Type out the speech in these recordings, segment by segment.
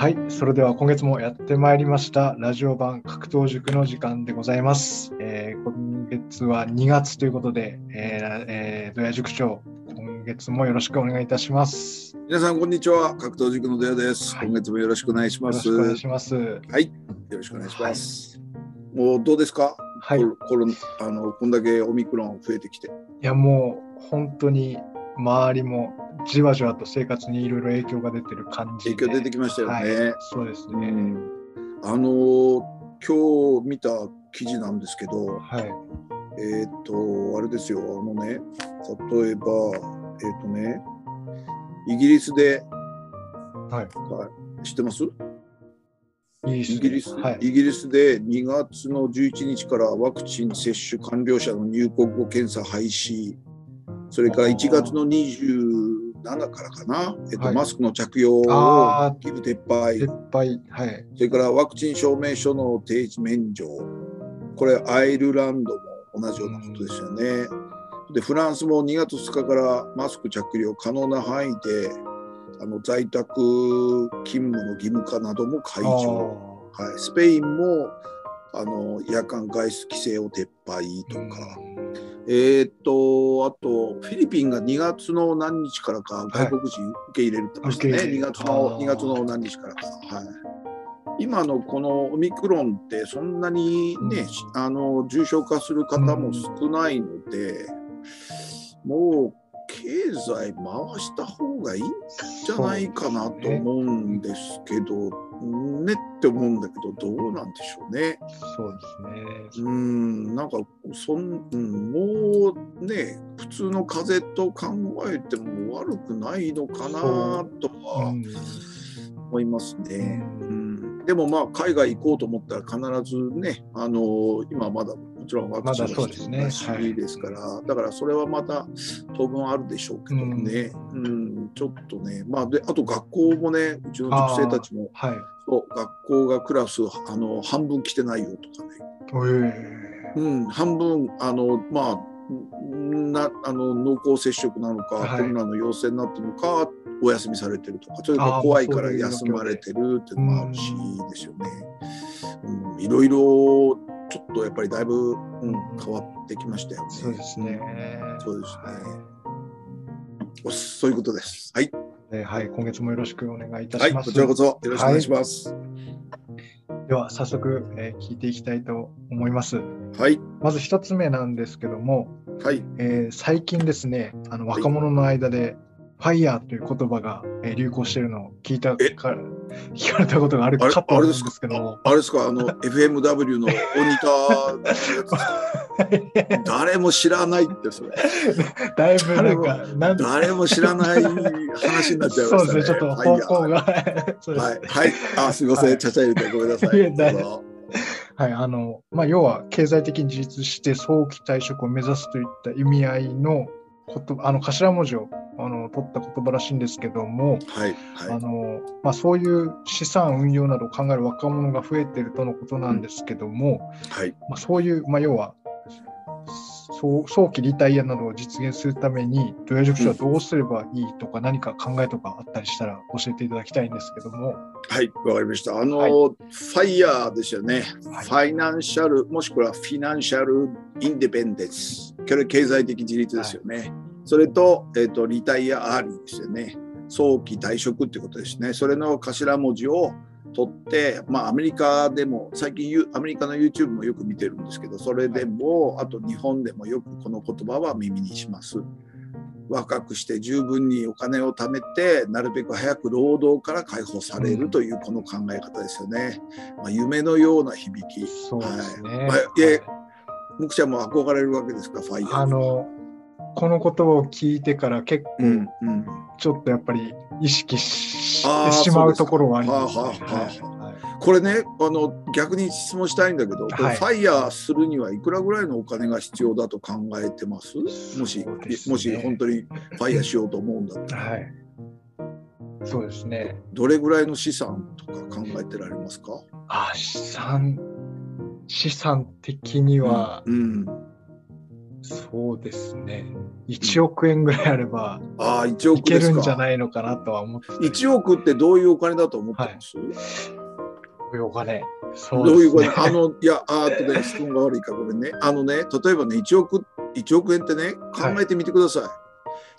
はい、それでは今月もやってまいりましたラジオ版格闘塾の時間でございます。えー今月は2月ということで、えーえー、土屋塾長、今月もよろしくお願いいたします。よ皆さんこんにちは格闘塾の出谷です、はい。今月もよろしい願いします。ろしくお願いします。はいよろしくお願いします、もうどうですか、はい、いコロあのこんだけオミクロン増えてきて。やもう本当に周りもじわじわと生活にいろいろ影響が出てる感じで。影響出てきましたよね、はい、そうですね。うん。あの今日見た記事なんですけどはい、えっ、とあれですよ。あのね例えばえっ、とねイギリスで、はい、はい、知ってます？イギリスはい、イギリスで2月の11日からワクチン接種完了者の入国後検査廃止、それから1月の27からかな、えっとはい。マスクの着用をあ義務撤廃、撤廃、はい、それからワクチン証明書の提示免除、これ、アイルランドも同じようなことですよね。で、フランスも2月2日からマスク着用可能な範囲で、あの在宅勤務の義務化なども解除。あはい、スペインもあの夜間外出規制を撤廃とーか、えーっとあとフィリピンが2月の何日からか外国人受け入れるってましたね、受け入れる。2月あのー。2月の何日からか、はい、今のこのオミクロンってそんなにね、あの重症化する方も少ないので、もう経済回した方がいいんじゃないかなと思うんですけど、ねって思うんだけど、どうなんでしょうね。そうですね。うん、なんかそん、うん、もうね、普通の風邪と考えても悪くないのかなとはうん思いますね。ううん、でもまあ海外行こうと思ったら必ずね、あの今まだもちろんワクチンまだそうですね。らしい。ですから、だからそれはまた当分あるでしょうけどね、うん。ちょっとね、まあであと学校もね、うちの塾生たちもはい。そう学校がクラスあの半分来てないよとかね。え。うん、半分あのまあなあの濃厚接触なのか、はい。コロナの陽性になってるのかお休みされてるとかそれかあー怖いから休まれてるっていうのもあるしうん。ですよね。うん、いろいろちょっとやっぱりだいぶ、うん、変わってきましたよね。そうですね。そうですね。おそういうことです。はい、えーはい、今月もよろしくお願いいたはい、します。こちらこそよろしくお願いします。では、早速、えー聞いていきたいと思います。はい、まず一つ目なんですけども、はい、えー最近ですね、あの若者の間で、ファイヤーという言葉が、えー流行しているのを聞いたえ？か聞かれたことがあるあれ？かと思うんであれですけども。あれですか？あの FMW のモニターのやつですか？誰も知らないってそれ。だいぶなんか、なんで誰も知らない話になっちゃいましたね。そうですね、ちょっと方向が。はい、はい、あ、すみません、はい。ちゃちゃ入れてごめんなさい。はい、あの、まあ、要は経済的に自立して早期退職を目指すといった意味合いのあの頭文字をあの取った言葉らしいんですけども、はい、あはい、のまあ、そういう資産運用などを考える若者が増えているとのことなんですけども、はい、まあ、そういう、まあ、要は早期リタイアなどを実現するために、土屋塾長はどうすればいいとか、何か考えとかあったりしたら教えていただきたいんですけども。はい、わかりました。あの、はいファイヤーですよね。はいファイナンシャル、もしくはフィナンシャルインデペンデンス。これ経済的自立ですよね。それと、えっ、と、リタイアアーリーですよね。早期退職ってことですね。それの頭文字を取って、まあ、アメリカでも、最近ユ、アメリカの YouTube もよく見てるんですけど、それでも、あと日本でもよくこの言葉は耳にします。若くして十分にお金を貯めて、なるべく早く労働から解放されるというこの考え方ですよね。まあ、夢のような響き。そうですね。はいまあえムクちゃんも憧れるわけですか、ファイヤー。あのこの言葉を聞いてから結構うんうん、ちょっとやっぱり意識してしまうところはありはあます、ね。はい。これねあの逆に質問したいんだけど、はい。ファイヤーするにはいくらぐらいのお金が必要だと考えてます？もし、もし本当にファイヤーしようと思うんだったら、はい。そうですね。どれぐらいの資産とか考えてられますか？あ資産資産的にはうんそうですね。1億円ぐらいあれば、ああ、1億いけ。るんじゃないのかなとは思ってたり1億ってどういうお金だと思ってます、こういうお金？そどういうあの、いや、あとね、質問が悪いから、ごめんね。あのね、例えばね、1億、1億円ってね、考えてみてくださ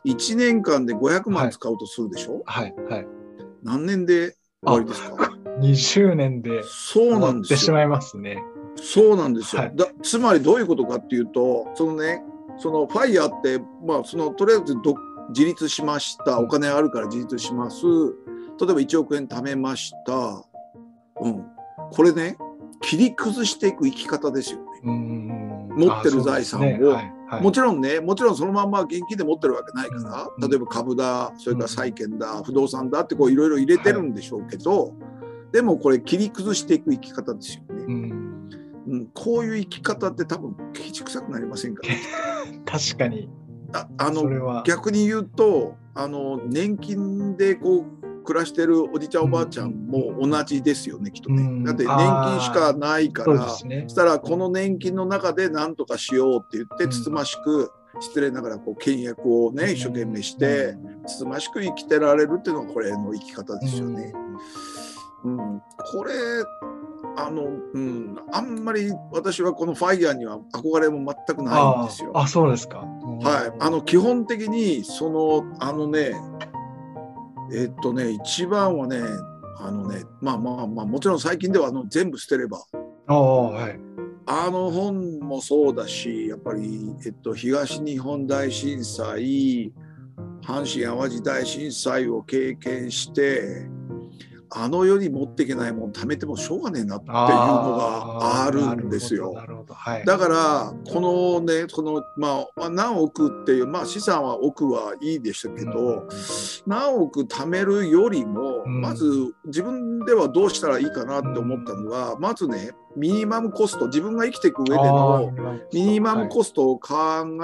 い。1年間で500万使うとするでしょ、はい、はい。何年で終わりですか？20年でそう終わなんですよ。ってしまいますね。そうなんですよ。はい。だつまりどういうことかっていうと、そのね、そのファイヤーって、まあ、そのとりあえずど自立しました、お金あるから自立します、例えば1億円貯めました、うん、これね、切り崩していく生き方ですよね。持ってる財産を。ね。はい。はい。もちろんね、もちろんそのまんま現金で持ってるわけないから、うん。例えば株だ、それから債券だ、不動産だってこういろいろ入れてるんでしょうけど、でもこれ切り崩していく生き方ですよね。うんうん、こういう生き方って多分ケチくさくなりませんか、確かに、ああの。逆に言うとあの年金でこう暮らしてるおじちゃんおばあちゃんも同じですよね、きっとね。うん。だって年金しかないから、ね。そ。したらこの年金の中で何とかしようって言ってうん。つつましく、失礼ながらこう倹約をね一生懸命してつつましく生きてられるっていうのがこれの生き方ですよね。うん、これあの、うん、あんまり私はこのファイヤーには憧れも全くないんですよ。ああ、そうですか。はい、あの基本的にそのあのねえっとね一番はねあのねまあまあまあもちろん最近ではあの全部捨てればああ、はい。あの本もそうだしやっぱり、えっと、東日本大震災阪神・淡路大震災を経験してあの世に持っていけないもん貯めてもしょうがねえなっていうのがあるんですよ。はい。だからこのねこのまあ何億っていうまあ資産は億はいいでしたけど、何億貯めるよりも、うんまず自分ではどうしたらいいかなって思ったのは、まずねミニマムコスト自分が生きていく上でのミニマムコストを考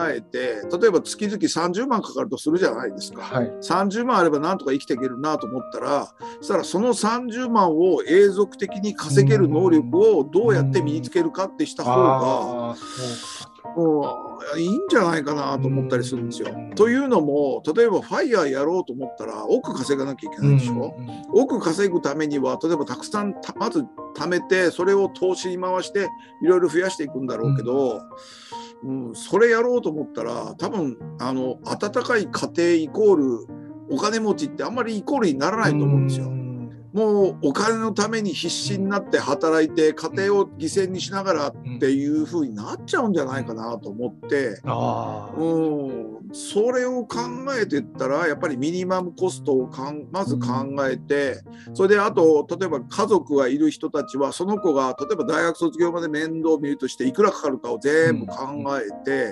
えて、例えば月々30万かかるとするじゃないですか。はい。30万あればなんとか生きていけるなと思ったらそしたらその30万を永続的に稼げる能力をどうやって身につけるかってした方が、うか。うんいいんじゃないかなと思ったりするんですようん。というのも例えばファイヤーやろうと思ったら億稼がなきゃいけないでしょ？うんうん億稼ぐためには例えばたくさんたまず貯めてそれを投資に回していろいろ増やしていくんだろうけど、うんそれやろうと思ったら多分あの温かい家庭イコールお金持ちってあんまりイコールにならないと思うんですよ。んもうお金のために必死になって働いて家庭を犠牲にしながらっていう風になっちゃうんじゃないかなと思って。うん、それを考えてったらやっぱりミニマムコストをかんまず考えてそれであと例えば家族がいる人たちはその子が例えば大学卒業まで面倒を見るとしていくらかかるかを全部考えて、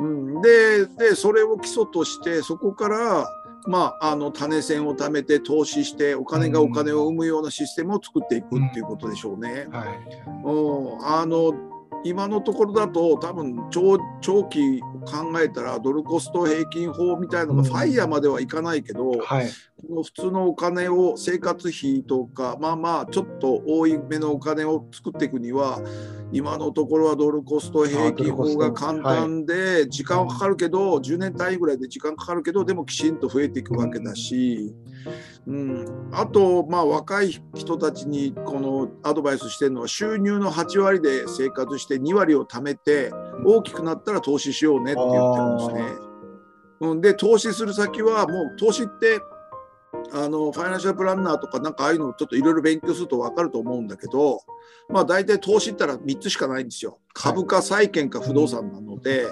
うん、ででそれを基礎としてそこからまあ、あの種銭を貯めて投資してお金がお金を生むようなシステムを作っていくっていうことでしょうね。はい。うん、あの今のところだと多分長長期考えたらドルコスト平均法みたいなのがうんファイヤーまではいかないけど、はい。この普通のお金を生活費とかまあまあちょっと多いめのお金を作っていくには今のところはドルコスト平均法が簡単で時間はかかるけど10年単位ぐらいで時間かかるけどでもきちんと増えていくわけだし、うん、あとまあ若い人たちにこのアドバイスしてるのは収入の8割で生活して2割を貯めて大きくなったら投資しようねって言ってるんですね。うん、で投資する先はもう投資ってあのファイナンシャルプランナーとかなんかああいうのをちょっといろいろ勉強すると分かると思うんだけどまあ大体投資ったら3つしかないんですよ。株か債券か不動産なので、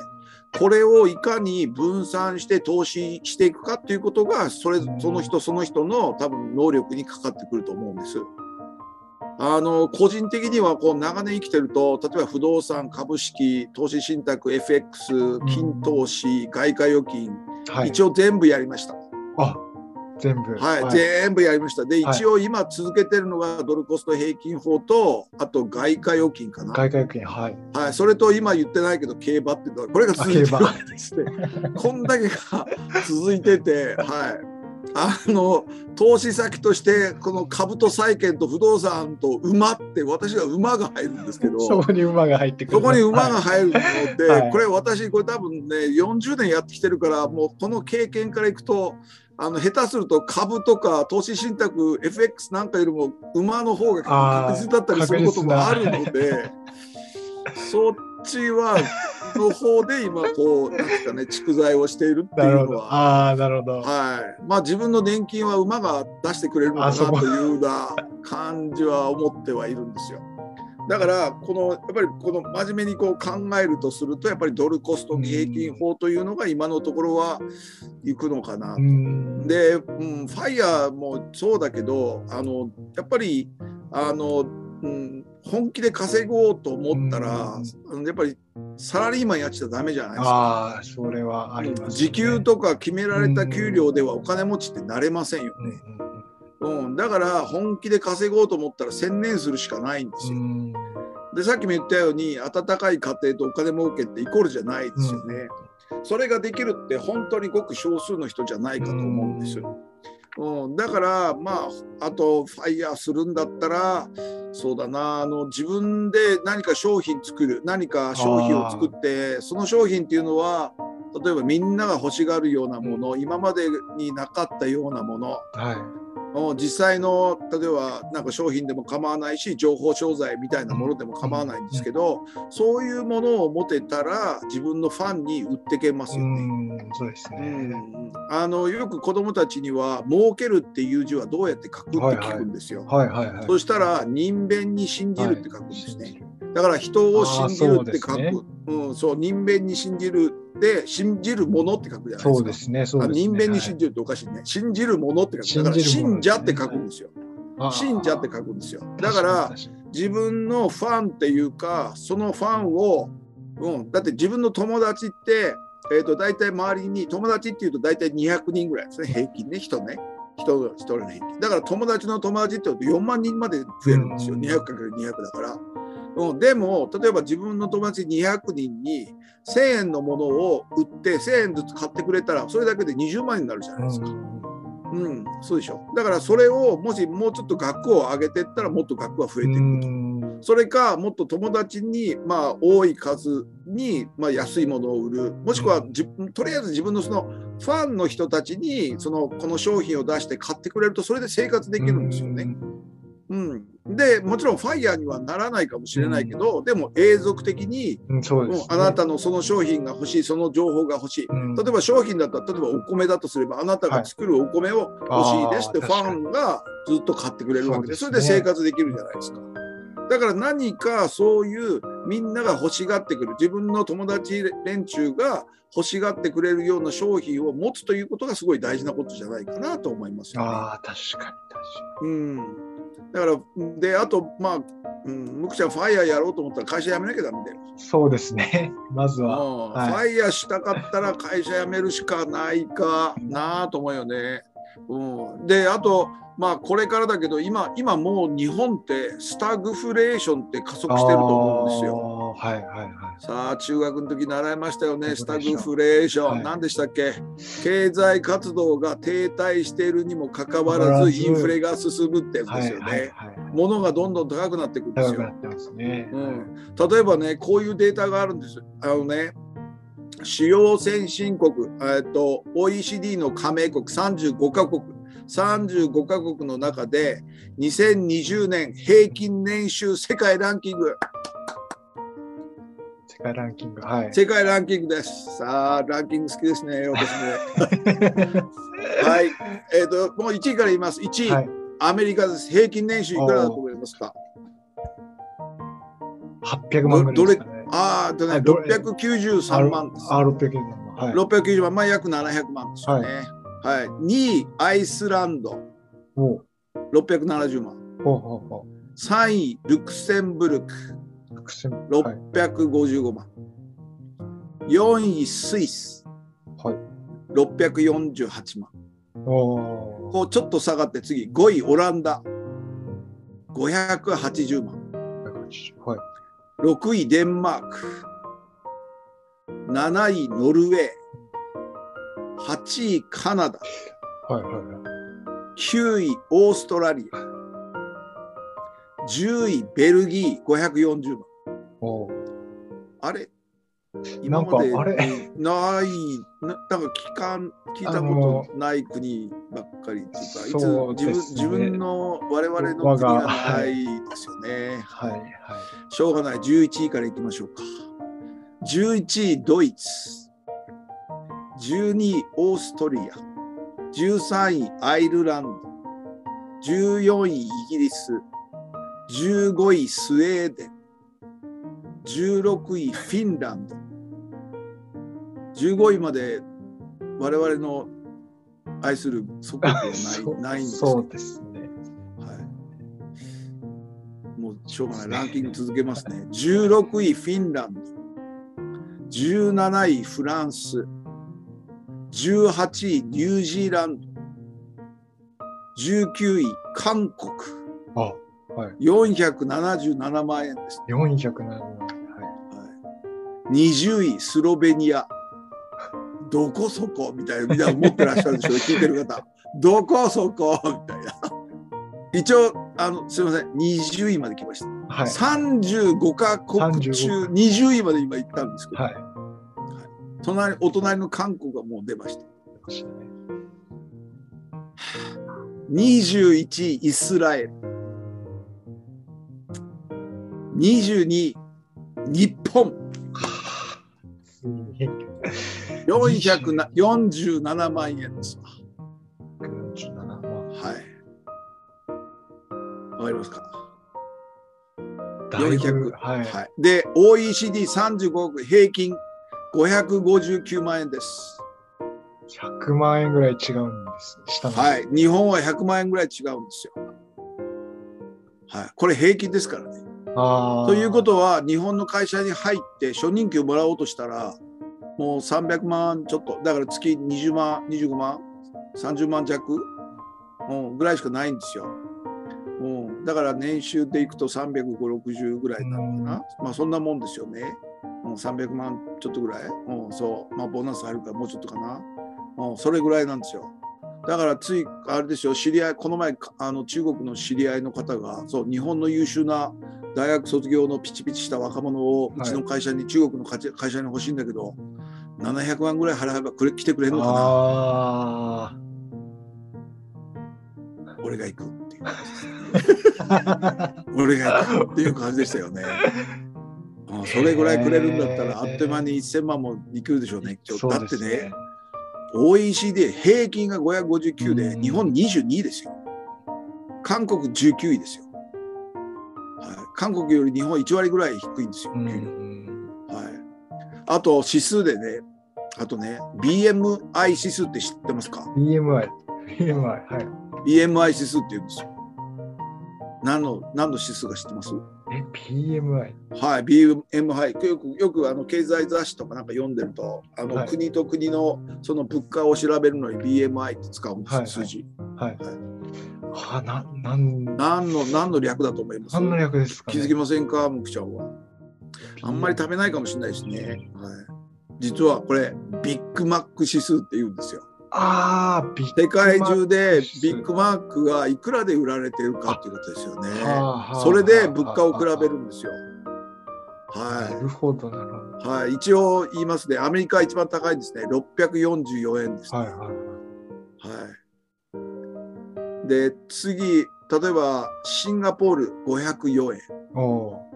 これをいかに分散して投資していくかっていうことがそれその人その人の多分能力にかかってくると思うんです。あの個人的にはこう長年生きてると例えば不動産株式投資信託 FX 金投資外貨預金、はい。一応全部やりました。あ、全部。はい、全部やりました。で、はい一応今続けてるのがドルコスト平均法と、あと外貨預金かな。外貨預金、はい。はい、それと今言ってないけど、競馬っていうのは、これが続いてるわけですね。こんだけが続いてて、はい。あの投資先としてこの株と債券と不動産と馬って私は馬が入るんですけどそこに馬が入ってくる。そこに馬が入るので、はいこれ私これ多分ね40年やってきてるからもうこの経験からいくとあの下手すると株とか投資信託 FX なんかよりも馬の方が確実だったりすることもあるのでそっちはの方で今こうなんですかね蓄財をしているってない。うのは。ああ、なるほど。はい、まあ自分の年金は馬が出してくれるのかなというような感じは思ってはいるんですよ。だからこのやっぱりこの真面目にこう考えるとするとやっぱりドルコスト平均法というのが今のところは行くのかなう。ん。で、うん、ファイヤーもそうだけどあのやっぱりあの、うん、本気で稼ごうと思ったら、やっぱりサラリーマンやっちゃダメじゃないですか。ああ、それはあります、ね。時給とか決められた給料ではお金持ちってなれませんようんね。うん、だから本気で稼ごうと思ったら専念するしかないんですよ。うんうん。でさっきも言ったように温かい家庭とお金儲けってイコールじゃないですよね。それができるって本当にごく少数の人じゃないかと思うんですよ。うん、だからまああとファイヤーするんだったらそうだなあの自分で何か商品作る何か商品を作ってその商品っていうのは例えばみんなが欲しがるようなもの今までになかったようなものはい。うん実際の例えばなんか商品でも構わないし情報商材みたいなものでも構わないんですけど、そういうものを持てたら自分のファンに売ってけますうよね。ん、そうですうね。んあのよく子供たちには「儲ける」っていう字はどうやって書くって聞くんですよ。はいはいはい。そしたら「人弁に信じる」って書くんですね。信じるだから人を信じるって書く。あーうん、そう人弁に信じるで信じるものって書くじゃないですか。そうですね、そうあですね。人弁に信じるっておかしいね。信じるものって書く。だから信者って書くんですよ。はい信者って書くんですよ。だから、自分のファンっていうかそのファンを、うん、だって自分の友達って、えー、と大体周りに友達っていうと大体200人ぐらいですね平均ね人ね人が人の平均だから友達の友達って言うと4万人まで増えるんですようん 200×200 だから、うん、でも例えば自分の友達200人に1000円のものを売って1000円ずつ買ってくれたらそれだけで20万円になるじゃないですか。うん、そうでしょ。だからそれをもしもうちょっと額を上げていったらもっと額は増えていくと。それかもっと友達にまあ多い数にまあ安いものを売るもしくはじとりあえず自分のそのファンの人たちにそのこの商品を出して買ってくれるとそれで生活できるんですよね。うん、でもちろんファイヤーにはならないかもしれないけど、でも永続的にうん。ね。もうあなたのその商品が欲しいその情報が欲しい。うん、例えば商品だったら例えばお米だとすればあなたが作るお米を欲しいですってはいファンがずっと買ってくれるわけでそれそうで生活できるじゃないですか。だから何かそういうみんなが欲しがってくる。自分の友達連中が欲しがってくれるような商品を持つということがすごい大事なことじゃないかなと思いますよね。ああ、確かに確かうん、だからであとまあ、うん、むくちゃんファイヤーやろうと思ったら会社辞めなきゃダメだよ。に。そうですね。まずは。うんはいファイヤーしたかったら会社辞めるしかないかなと思うよね。うん、であとまあこれからだけど今今もう日本ってスタグフレーションって加速してると思うんですよ。よ。はいはいはい。さあ中学の時習いましたよね。スタググフレーション、はい。何でしたっけ？経済活動が停滞しているにもかかわらずインフレが進むってやつはいですよね。はいはい。物がどんどん高くなっていくんですよすね。うん、例えばねこういうデータがあるんですあのね主要先進国、えっと OECD の加盟国35カ国。35カ国の中で2020年平均年収世界ランキング。世界ランキング。はい。世界ランキングですさあランキング好きですね はいえっ、ともう1位から言います1位、はい。アメリカです平均年収いくらだと思いますか？800万ぐらいですかね。あーあとねあどれ？693万ですあ、690万。はい。690万、まあ約700万ですよね。はい。2位、アイスランド、おう670万。ほうほうほ3位、ルクセンブルク、う。伏線はい。655万。4位、スイス、はい。648万。こうちょっと下がって次、5位、オランダ、580万。はい。6位、デンマーク、7位、ノルウェー、8位、カナダ、はいはいはい。9位オーストラリア。10位ベルギー540万。おーあれ？なんかあれ？ないな、なんか聞かん、聞いたことない国ばっかりっていうか、いつ自分自分の我々の国がないですよね。はいはい。しょうがない。11位からいきましょうか。11位ドイツ。12位オーストリア。13位アイルランド。14位イギリス。15位スウェーデン。16位フィンランド。15位まで我々の愛する祖国はないないんですけどそうですね。はい。もうしょうがない。ランキング続けますね。16位フィンランド。17位フランス。18位ニュージーランド。19位韓国。あ、477万円です。407万。はい。はい、20位スロベニア。どこそこ？みたいな、みんな思ってらっしゃるでしょう、聞いてる方。どこそこ？みたいな。一応、あの、すみません、20位まで来ました。はい。35カ国中35 20位まで今行ったんですけど、はい。隣お隣の韓国がもう出ました。出ましたね21位イスラエル。22位日本。ついに447万円ですわ。147万。はい。わかりますか？だいぶ、400はい。はい。で、OECD35 国平均559万円です。100万円ぐらい違うんです。下の。はい。日本は100万円ぐらい違うんですよ。はい。これ平均ですからね。ああ。ということは、日本の会社に入って初任給もらおうとしたら、もう300万ちょっと、だから月20万、25万、30万弱、うん、ぐらいしかないんですよ。うん、だから年収でいくと350、60ぐらいになるのかな。まあそんなもんですよね。うん、300万ちょっとぐらい。うん、そう。まあボーナス入るからもうちょっとかな。うん、それぐらいなんですよ。だからつい、あれですよ、知り合い、この前、あの中国の知り合いの方が、そう、日本の優秀な大学卒業のピチピチした若者をうちの会社に、中国の会社に欲しいんだけど、700万ぐらい払えばくれ来てくれるのかな？俺が行くっていう感じ。俺が行くっていう感じでしたよね。あそれぐらいくれるんだったら、あっという間に1000万もいくでしょうね。そうだってね、OECD 平均が559で、うん日本22位ですよ。韓国19位ですよ。はい、韓国より日本1割ぐらい低いんですよ。う給料ん。はい、あと指数でね、あとね、BMI 指数って知ってますか？BMI。BMI。はい。?BMI 指数って言うんですよ。何の、何の指数か知ってます？え、BMI。はい、BMI。よく、よくあの経済雑誌とかなんか読んでると、あの、はい国と国のその物価を調べるのに BMI って使うんですよ、はいはい数字。はいはい。はな、なん、何の、何の略だと思います？何の略ですか、ね、気づきませんか、むくちゃんは。あんまり食べないかもしれないですね。はい。実はこれ、ビッグマック指数って言うんですよ。ああ、世界中でビッグマックがいくらで売られてるかっていうことですよね。それで物価を比べるんですよ。はなるほど、なるほど。い。はい。一応言いますね。アメリカ一番高いですね。644円です、ね。はいはいはい。はい。で、次、例えばシンガポール504円。お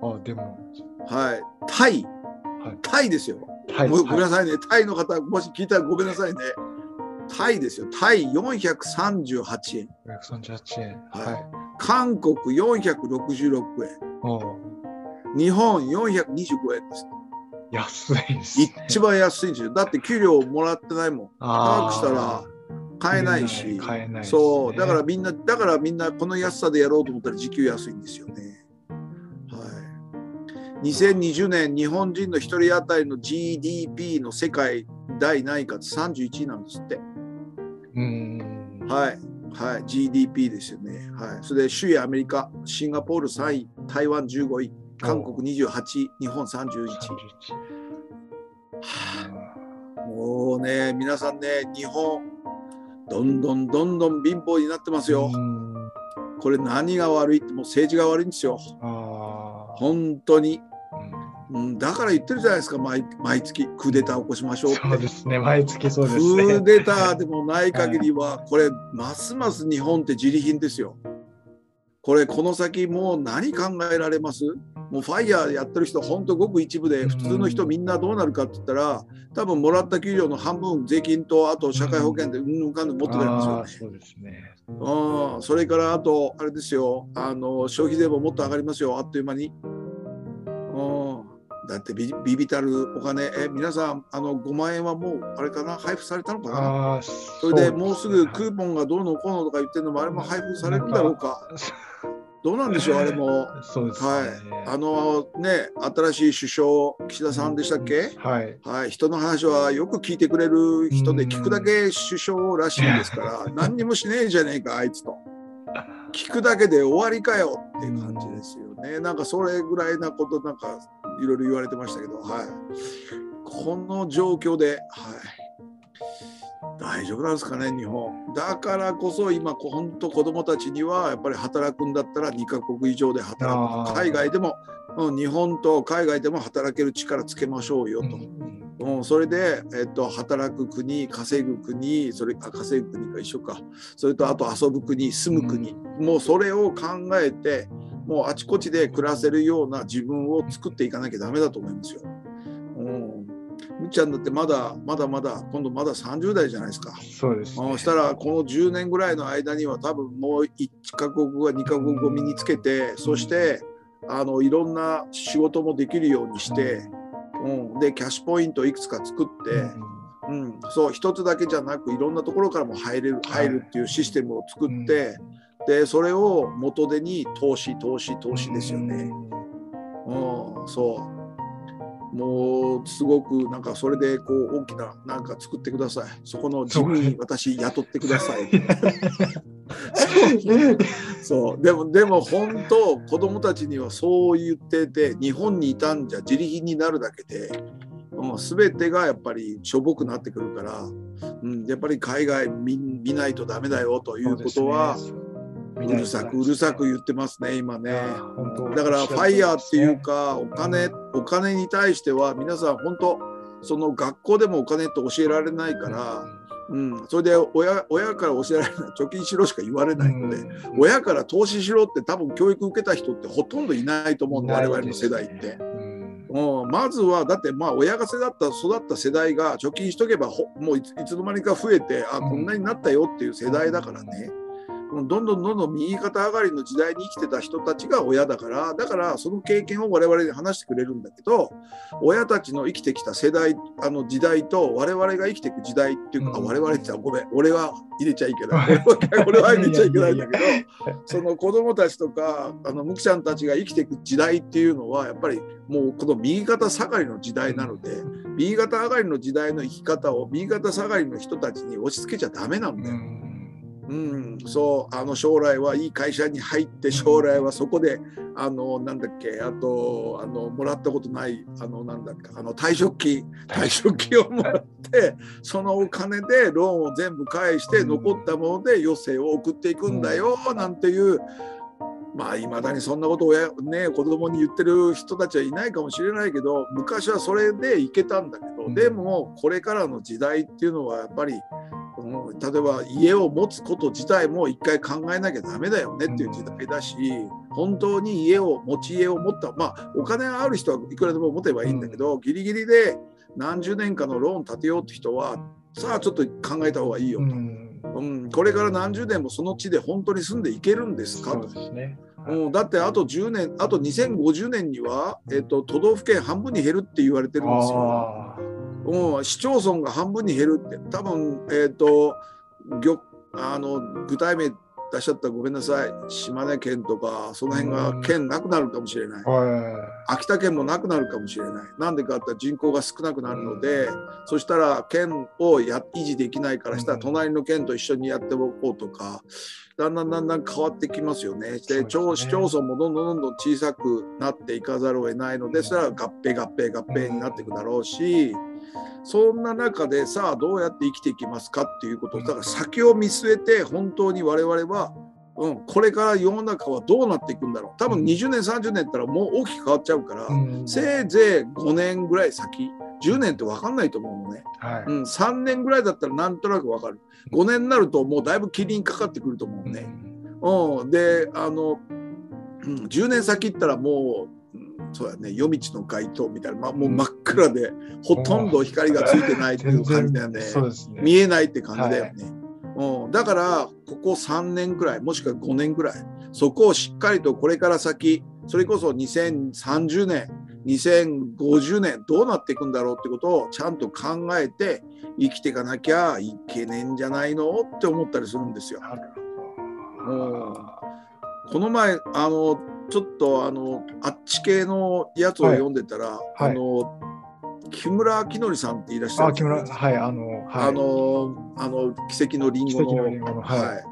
お、あでも、はい。タイ。はいタイですよ。はい。もうごめんはなさいね。タイの方、もし聞いたらごめんなさいね。タイですよ。タイ438円。い、138円。はいはい。韓国466円。日本425円です。安いです、ね。一番安いんですよ。だって給料もらってないもん。高くしたら買えないし。買えないねそう。だからみんな、だからみんなこの安さでやろうと思ったら時給安いんですよね。はい。2020年日本人の一人当たりの GDP の世界第何位かって31位なんですって。うーん。はい。はい。GDP ですよね。はい。それで首位アメリカ、シンガポール3位、台湾15位、韓国28位、日本31位。31もうね、皆さんね、日本、どんどんどんどん貧乏になってますよ。うんこれ何が悪いってもう政治が悪いんですよ。本当に。うんうん、だから言ってるじゃないですか毎毎月クーデター起こしましょうって。そうですね、毎月そうクですね。ーデターでもない限りはこれますます日本って自利品ですよ。これこの先もう何考えられます？もうファイヤーやってる人ほんとごく一部で普通の人みんなどうなるかって言ったら多分もらった給料の半分税金とあと社会保険でうんぬんかんぬん持ってくれますよね。そうですね。うん、それからあと、あれですよ、あの消費税ももっと上がりますよ、あっという間に。うん、だってビビビたるお金、え皆さん、あの5万円はもう、あれかな、配布されたのかな？それでもうすぐクーポンがどうのこうのとか言ってるのも、あれも配布されるんだろうか。どうなんでしょう、あれも。そうですね。はい、あのね、新しい首相、岸田さんでしたっけ、はい。はい、人の話はよく聞いてくれる人で、聞くだけ首相らしいですから、何にもしねえじゃねえか、あいつと。聞くだけで終わりかよっていう感じですよね。なんかそれぐらいなこと、なんかいろいろ言われてましたけど、はい。この状況で、はい。大丈夫なんですかね、日本。だからこそ今、本当子供たちにはやっぱり働くんだったら2カ国以上で働く。海外でも、うん、日本と海外でも働ける力つけましょうよと。うん、それで、えっと、働く国、稼ぐ国、それあ稼ぐ国が一緒か、それとあと遊ぶ国、住む国、もうそれを考えて、もうあちこちで暮らせるような自分を作っていかなきゃダメだと思いますよ。うん、みっちゃんだってまだまだまだ、今度まだ30代じゃないですか。そうです、ね。そしたら、この10年ぐらいの間には、多分もう1カ国語、2カ国語を身につけて、そしてあのいろんな仕事もできるようにして、うん、でキャッシュポイントをいくつか作って、うん、そう一つだけじゃなくいろんなところからも入れる入るっていうシステムを作って、でそれを元手に投資投資投資ですよね。うん、そうもうすごくなんかそれでこう大きななんか作ってください。そこのジムに私雇ってください。そう でもでも本当子供たちにはそう言ってて日本にいたんじゃ自利品になるだけで、うん、全てがやっぱりしょぼくなってくるから、うん、やっぱり海外見見ないとダメだよということはうるさくうるさく言ってますね今ね。だからファイヤーっていうかお金お金に対しては皆さん本当その学校でもお金って教えられないから、うん、それで親親から教えられない貯金しろしか言われないので、親から投資しろって多分教育受けた人ってほとんどいないと思うんで我々の世代って。うん、まずはだってまあ親が世だった育った世代が貯金しとけばほもういつの間にか増えてあこんなになったよっていう世代だからね。どんどんどんどん右肩上がりの時代に生きてた人たちが親だからだからその経験を我々に話してくれるんだけど親たちの生きてきた世代あの時代と我々が生きていく時代っていうか、うん、あ我々ってごめん俺は入れちゃいけない。俺は入れちゃいけないんだけどその子供たちとかあのムキちゃんたちが生きていく時代っていうのはやっぱりもうこの右肩下がりの時代なので右肩上がりの時代の生き方を右肩下がりの人たちに押し付けちゃダメなんだよ。うんうん、そうあの将来はいい会社に入って将来はそこであのなんだっけあとあのもらったことないあのなんだっけあの退職金退職金をもらってそのお金でローンを全部返して残ったもので余生を送っていくんだよなんていう。まあいまだにそんなことを親、ね、子供に言ってる人たちはいないかもしれないけど昔はそれでいけたんだけど、でもこれからの時代っていうのはやっぱりうん、例えば家を持つこと自体も一回考えなきゃダメだよねっていう時代だし、本当に家を持ち家を持ったまあお金がある人はいくらでも持てばいいんだけど、ギリギリで何十年かのローン立てようって人はさあちょっと考えた方がいいよと、うん、うん、これから何十年もその地で本当に住んでいけるんですかと。うん、だってあと10年あと2050年には、えっと、都道府県半分に減るって言われてるんですよ。うん、市町村が半分に減るって多分、えーと、とあの具体名出しちゃったらごめん。なさい島根県とかその辺が県なくなるかもしれない、秋田県もなくなるかもしれないなん。でかって人口が少なくなるので、そしたら県をや維持できないからしたら隣の県と一緒にやっておこうとかだんだんだんだん変わってきますよね。で、市町村もどんどんどんどん小さくなっていかざるを得ないので、それは合併合併合併になっていくだろうし、そんな中でさあどうやって生きていきますかっていうことだから先を見据えて本当に我々は、うん、これから世の中はどうなっていくんだろう。多分20年30年ったらもう大きく変わっちゃうから、うん。せいぜい5年ぐらい先10年って分かんないと思うのね、はい。うん、3年ぐらいだったらなんとなく分かる5年になるともうだいぶ霧にかかってくると思うね。うん、であの、うん、10年先行ったらもう、うんそうやね夜道の街灯みたいな、まあ、もう真っ暗で、ほとんど光がついてないっていう感じだよね。ね。見えないって感じだよね。うん、だからここ3年ぐらいもしくは5年ぐらいそこをしっかりとこれから先それこそ2030年2050年どうなっていくんだろうってことをちゃんと考えて生きていかなきゃいけねえんじゃないの？って思ったりするんですよ。この前あのちょっとあのあっち系のやつを読んでたら、はい。あの木村明則さんっていらっしゃるあ、木村、はい、あの、はい。あのあの奇跡のリン奇ゴの。跡のリンゴの、はい。はい。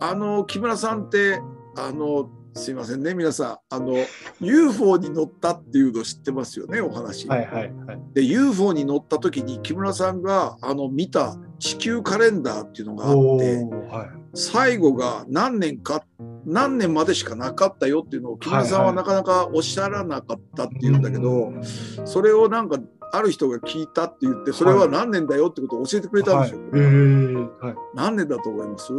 あの木村さんってあのすいませんね皆さんあの UFO に乗ったっていうの知ってますよねお話。はい、はい、はい。で UFO に乗った時に木村さんがあの見た地球カレンダーっていうのがあおってーはい。最後が何年か何年までしかなかったよっていうのを木村さんはなかなかおっしゃらなかったっていうんだけど、うんそれをなんかある人が聞いたって言ってそれは何年だよってことを教えてくれたんですよ。はい。何年だと思います？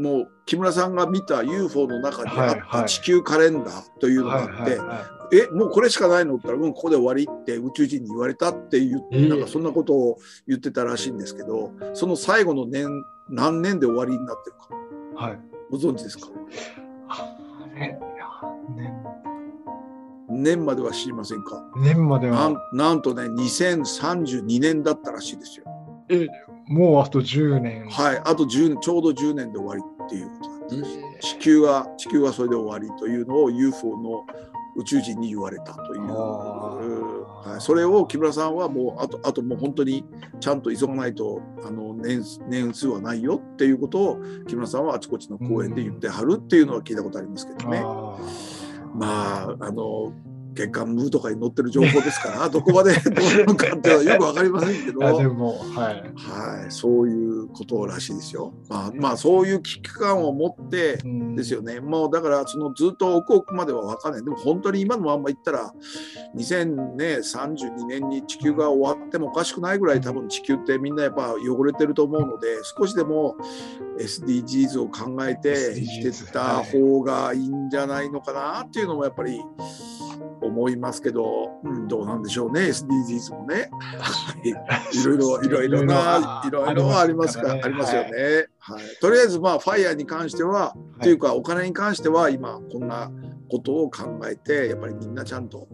もう木村さんが見た UFO の中にあった地球カレンダーというのがあって、はいはいはえもうこれしかないの？って言ったら、うん、ここで終わりって宇宙人に言われたって言って、えーなん。かそんなことを言ってたらしいんですけどその最後の年何年で終わりになってるか。い。はい。ご存知ですか？年？年までは知りませんか？年までは。なん、なんとね2032年だったらしいですよ。え、もうあと10年。はい。あと10年ちょうど10年で終わりっていうことだったらしいえー。地球は地球はそれで終わりというのを UFO の宇宙人に言われたという、はい、それを木村さんはもうあとあともう本当にちゃんと急がないとあの年年数はないよっていうことを木村さんはあちこちの公園で言ってはるっていうのは聞いたことありますけどね。あまああの月刊ムーとかに載ってる情報ですから どこまで どうなのかってはよくわかりませんけど。はい。はい、そういうことらしいですよ。まあ、まあ、そういう危機感を持ってうんですよね。もうだから、そのずっと奥奥までは分かんない。でも本当に今のまんま言ったら、2032年に地球が終わってもおかしくないぐらい多分地球ってみんなやっぱ汚れてると思うので、少しでも SDGs を考えて生きてった方がいいんじゃないのかなっていうのもやっぱり思いますけど、うん、どうなんでしょうね、SDGs もね。はいいろいろ、いろいろな、いろいろありますから、ありますよね。はい。とりあえず、まあ、ファイヤーに関しては、というか、お金に関しては、今、こんなことを考えて、やっぱりみんなちゃんと、はい。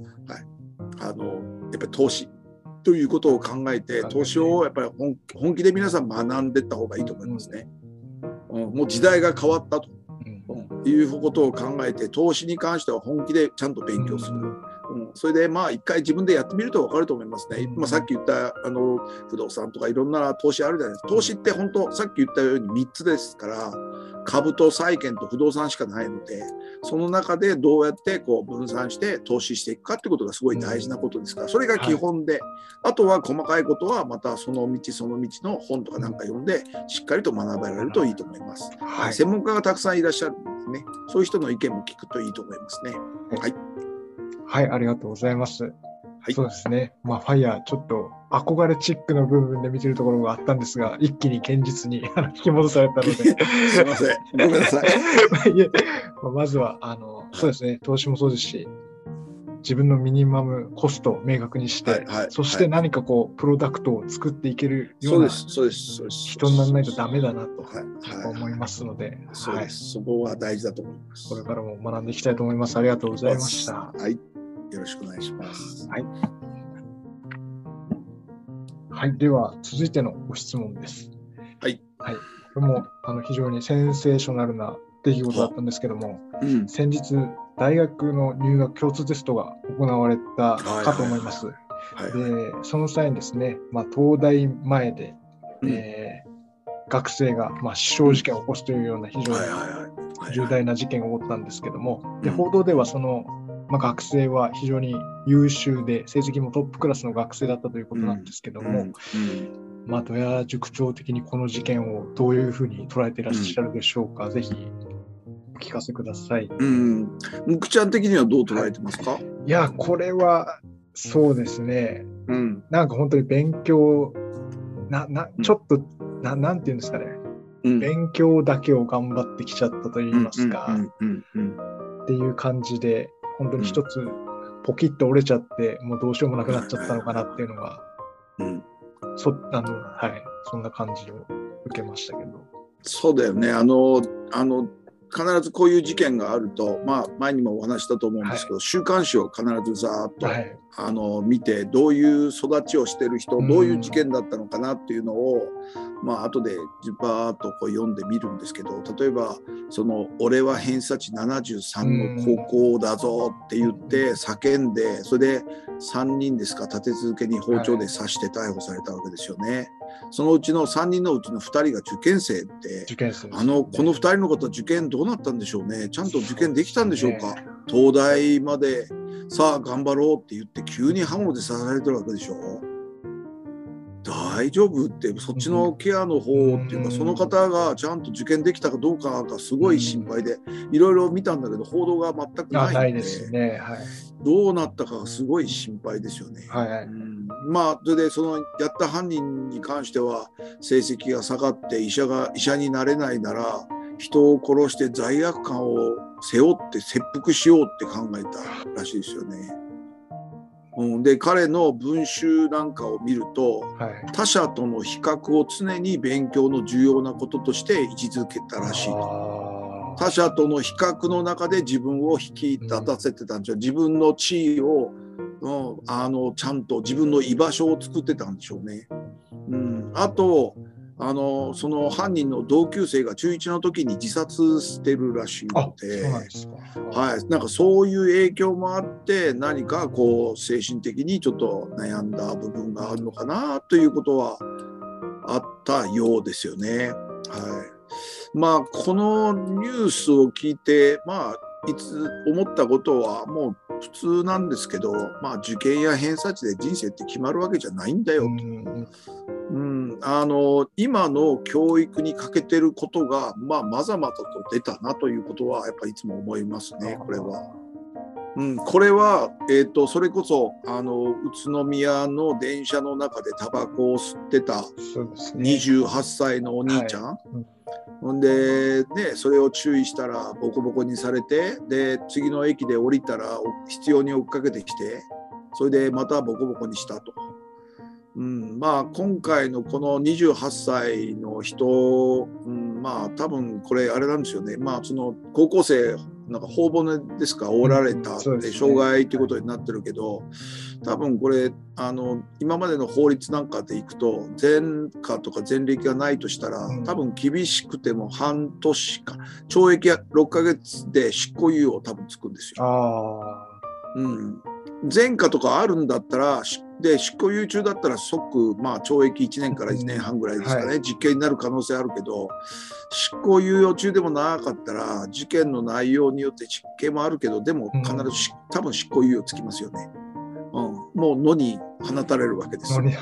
あの、やっぱり投資ということを考えて、投資をやっぱり本本気で皆さん学んでいった方がいいと思いますね。うん、もう時代が変わったと。うん。うんいうことを考えて投資に関しては本気でちゃんと勉強する、うん。それでまあ一回自分でやってみると分かると思いますね、まあ、さっき言ったあの不動産とかいろんな投資あるじゃないですか。投資って本当さっき言ったように3つですから株と債券と不動産しかないのでその中でどうやってこう分散して投資していくかってことがすごい大事なことですからそれが基本で、あとは細かいことはまたその道その道の本とかなんか読んでしっかりと学べられるといいと思います。はい。専門家がたくさんいらっしゃるんですね。そういう人の意見も聞くといいと思いますね。はい、ありがとうございます。はいそうですね。まあ、ファイヤー、ちょっと憧れチックの部分で見てるところがあったんですが、一気に現実に引き戻されたので。すいません。ごめんなさい。まあまずは、あの、そうですね、投資もそうですし、自分のミニマムコストを明確にして、はいはいそして何かこう、プロダクトを作っていけるよううです、そうです、そうです。人にならないとダメだなと思いますので。そこは大事だと思います。これからも学んでいきたいと思います。ありがとうございました。はい。よろしくお願いします。はい。はい、では続いてのご質問です。はい。はい。これもあの非常にセンセーショナルな出来事だったんですけども、うん。先日、大学の入学共通テストが行われたかと思います。はい。で、その際にですね、まあ、東大前で、うんえー学生が、まあ、死傷事件を起こすというような非常に。重大な事件が起こったんですけども、でうん報道ではそのまあ、学生は非常に優秀で成績もトップクラスの学生だったということなんですけども、うんうんまあ、戸谷塾長的にこの事件をどういうふうに捉えていらっしゃるでしょうか、ぜひお聞かせください。うん、むくちゃん的にはどう捉えてますか、いや、これはそうですね、うん。なんか本当に勉強、ななちょっと、ななんていうんですかね、うん。勉強だけを頑張ってきちゃったといいますか、うんうんうん。っていう感じで、本当に一つポキッと折れちゃって、もうどうしようもなくなっちゃったのかなっていうのが、うん。うんそあのはい、そんな感じを受けましたけど。そうだよね。あのあの必ずこういう事件があると、まあ、前にもお話したと思うんですけど、週刊誌を必ずざーっと、はい、あの見てどういう育ちをしてる人うんどういう事件だったのかなっていうのを、まあ後でバーッとこう読んでみるんですけど例えばその「俺は偏差値73の高校だぞ」って言って叫んでそれで3人ですか立て続けに包丁で刺して逮捕されたわけですよね。そのうちの3人のうちの2人が受験生って受験生ですあのこの2人の方受験どうなったんでしょうね。ちゃんと受験できたんでしょうか。東大までさあ頑張ろうって言って急に刃物で刺されてるわけでしょ大丈夫ってそっちのケアの方っていうかうんその方がちゃんと受験できたかどうかがすごい心配でいろいろ見たんだけど報道が全くあないんでね。はい。どうなったかがすごい心配ですよね。はいまあそれでそのやった犯人に関しては成績が下がって医者が医者になれないなら人を殺して罪悪感を背負って切腹しようって考えたらしいですよね。うん、で彼の文集なんかを見るとはい。他者との比較を常に勉強の重要なこととして位置づけたらしい。あ他者との比較の中で自分を引き立たせてたんですよ。自分の地位を、うん、あのちゃんと自分の居場所を作ってたんでしょうね。うん、あとあのその犯人の同級生が中1の時に自殺してるらしいあので。はい、なんかそういう影響もあって何かこう精神的にちょっと悩んだ部分があるのかなということはあったようですよね。はい、まあこのニュースを聞いてまあいつ思ったことはもう普通なんですけど、まあ、受験や偏差値で人生って決まるわけじゃないんだよと。うんうん、あの今の教育に欠けてることが、まあ、まざまざと出たなということはやっぱりいつも思いますね、これは。うん、これは、えー、とそれこそあの宇都宮の電車の中でタバコを吸ってたそうですね。28歳のお兄ちゃん、ほんで、ね、それを注意したらボコボコにされてで次の駅で降りたらお必要に追っかけてきてそれでまたボコボコにしたと。うん、まあ今回のこの28歳の人、うん、まあ多分これあれなんですよねまあその高校生なんか頬骨ですか折られたで障害ということになってるけど多分これあの今までの法律なんかでいくと前科とか前歴がないとしたらうん。多分厳しくても半年か懲役や6ヶ月で執行猶予を多分つくんですよ。あうん、前科とかあるんだったらしで執行猶予中だったら即、まあ、懲役1年から1年半ぐらいですかね、は実刑になる可能性あるけど執行猶予中でも長かったら事件の内容によって実刑もあるけどでも必ずし、多分執行猶予つきますよね。うん、もう野に放たれるわけですあ、よでね。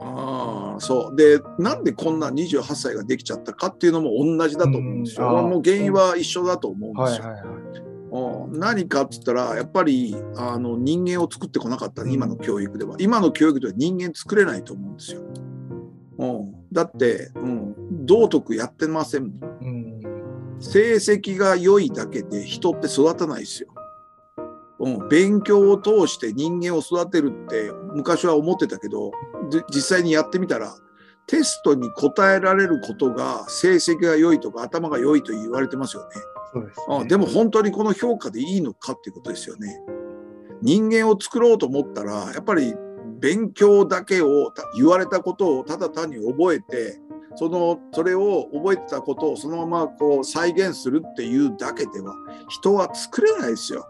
ああそうでなんでこんな28歳ができちゃったかっていうのも同じだと思うんですよ。うんもう原因は一緒だと思うんですよ。はいはいはい。うん何かっつったらやっぱりあの人間を作ってこなかったうん今の教育では、今の教育では人間作れないと思うんですよ。うん、だって、うん、道徳やってませんうん。成績が良いだけで人って育たないですよ。うん、勉強を通して人間を育てるって昔は思ってたけどで実際にやってみたらテストに答えられることが成績が良いとか頭が良いと言われてますよね。そうです、でも本当にこの評価でいいのかっていうことですよね。人間を作ろうと思ったらやっぱり勉強だけを言われたことをただ単に覚えてそのそれを覚えてたことをそのままこう再現するっていうだけでは人は作れないですよ。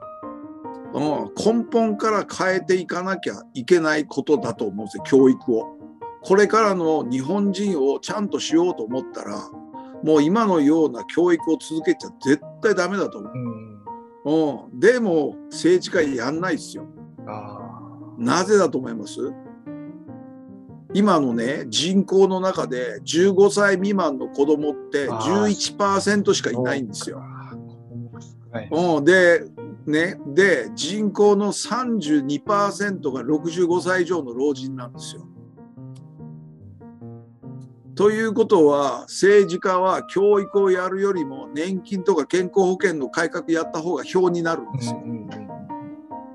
うん、根本から変えていかなきゃいけないことだと思うんですよ教育を。これからの日本人をちゃんとしようと思ったらもう今のような教育を続けちゃ絶対ダメだと思う。うん。うん、でも政治家やんないですよ。なぜだと思います？今のね人口の中で15歳未満の子供って11%しかいないんですよ。うん、でねで人口の32%が65歳以上の老人なんですよ。ということは政治家は教育をやるよりも年金とか健康保険の改革やった方が票になるんですよ。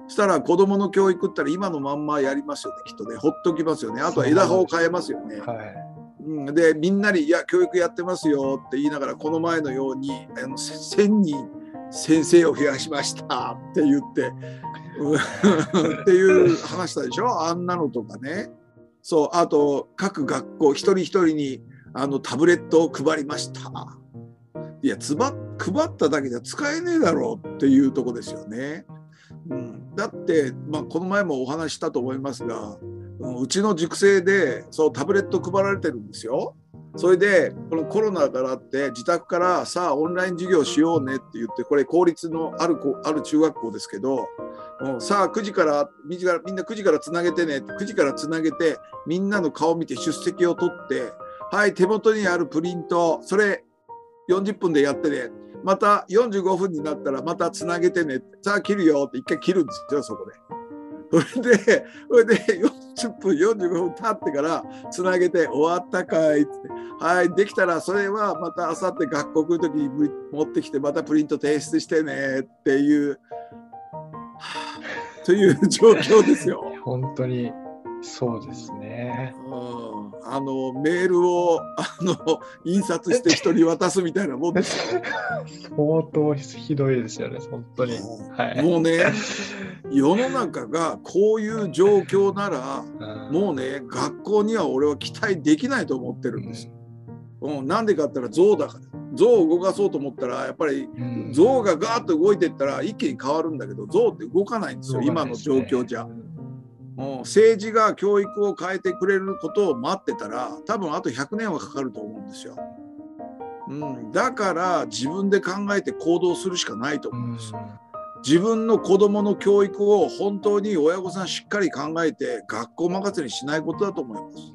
そしたら子どもの教育ったら今のまんまやりますよねきっとね。ほっときますよね。あとは枝葉を変えますよね。うん、でみんなに「いや教育やってますよ」って言いながらこの前のようにあの1,000人先生を増やしましたって言って っていう話したでしょ？あんなのとかね。そうあと各学校一人一人にあのタブレットを配りました。いやつば配っただけじゃ使えねえだろうっていうとこですよね。うん、だって、まあ、この前もお話したと思いますが、うん、うちの塾生でそうタブレット配られてるんですよ。それでこのコロナからって自宅からさあオンライン授業しようねって言ってこれ公立のあるある中学校ですけどさあ9時からみんな9時からつなげてね9時からつなげてみんなの顔見て出席を取ってはい手元にあるプリントそれ40分でやってねまた45分になったらまたつなげてねさあ切るよって一回切るんですよそこで。それでそれで40分45分経ってからつなげて終わったかいってはいできたらそれはまたあさって学校来る時に持ってきてまたプリント提出してねっていうという状況ですよ。本当にそうですね。うん、あのメールをあの印刷して人に渡すみたいなもんですよ。相当ひどいですよね、本当に。はい、もうね、世の中がこういう状況なら、もうね、学校には俺は期待できないと思ってるんです。うん、なんでかって言ったら象だから。象を動かそうと思ったらやっぱり象がガーッと動いていったら一気に変わるんだけど象って動かないんですよ、今の状況じゃ。政治が教育を変えてくれることを待ってたら多分あと100年はかかると思うんですよ。うん、だから自分で考えて行動するしかないと思うんです。自分の子どもの教育を本当に親御さんしっかり考えて学校任せにしないことだと思います。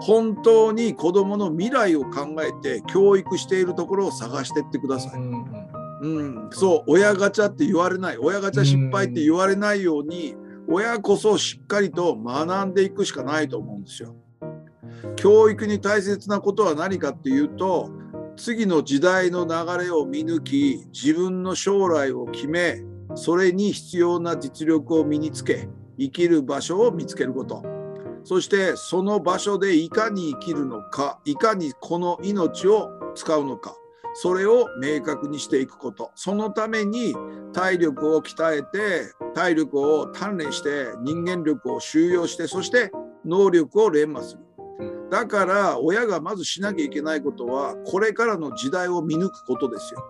本当に子どもの未来を考えて教育しているところを探していってください。うん、そう親ガチャって言われない親ガチャ失敗って言われないように、親こそしっかりと学んでいくしかないと思うんですよ。教育に大切なことは何かっていうと次の時代の流れを見抜き自分の将来を決めそれに必要な実力を身につけ生きる場所を見つけることそしてその場所でいかに生きるのかいかにこの命を使うのかそれを明確にしていくことそのために体力を鍛えて体力を鍛錬して人間力を収容してそして能力を錬磨するだから親がまずしなきゃいけないことはこれからの時代を見抜くことですよ。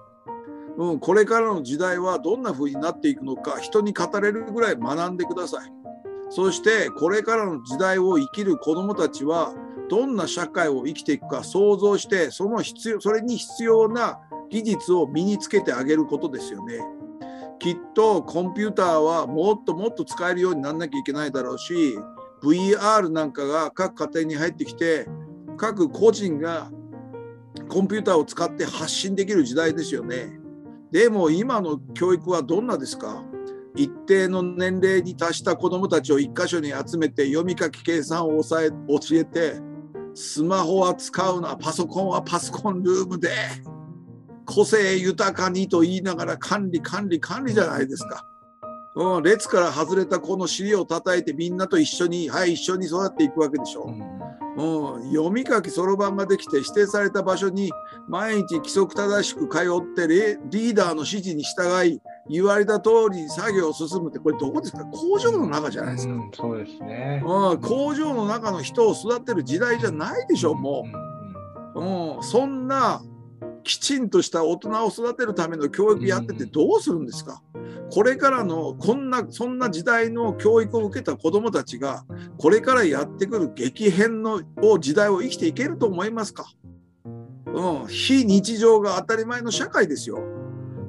うん、これからの時代はどんな風になっていくのか人に語れるぐらい学んでください。そしてこれからの時代を生きる子どもたちはどんな社会を生きていくか想像してその必要それに必要な技術を身につけてあげることですよね。きっとコンピューターはもっともっと使えるようにならなきゃいけないだろうし VR なんかが各家庭に入ってきて各個人がコンピューターを使って発信できる時代ですよね。でも今の教育はどんなですか？一定の年齢に達した子どもたちを一箇所に集めて読み書き計算を教え教えてスマホは使うなパソコンはパソコンルームで個性豊かにと言いながら管理管理管理じゃないですか。うん、列から外れた子の尻を叩いてみんなと一緒にはい一緒に育っていくわけでしょ。うん、読み書きそろばんができて指定された場所に毎日規則正しく通ってリーダーの指示に従い言われた通り作業を進むってこれどこですか工場の中じゃないですか、うん、そうですね、うん、工場の中の人を育てる時代じゃないでしょもう、うん、そんなきちんとした大人を育てるための教育やっててどうするんですか、これからのこんなそんな時代の教育を受けた子どもたちがこれからやってくる激変の時代を生きていけると思いますか、うん、非日常が当たり前の社会ですよ。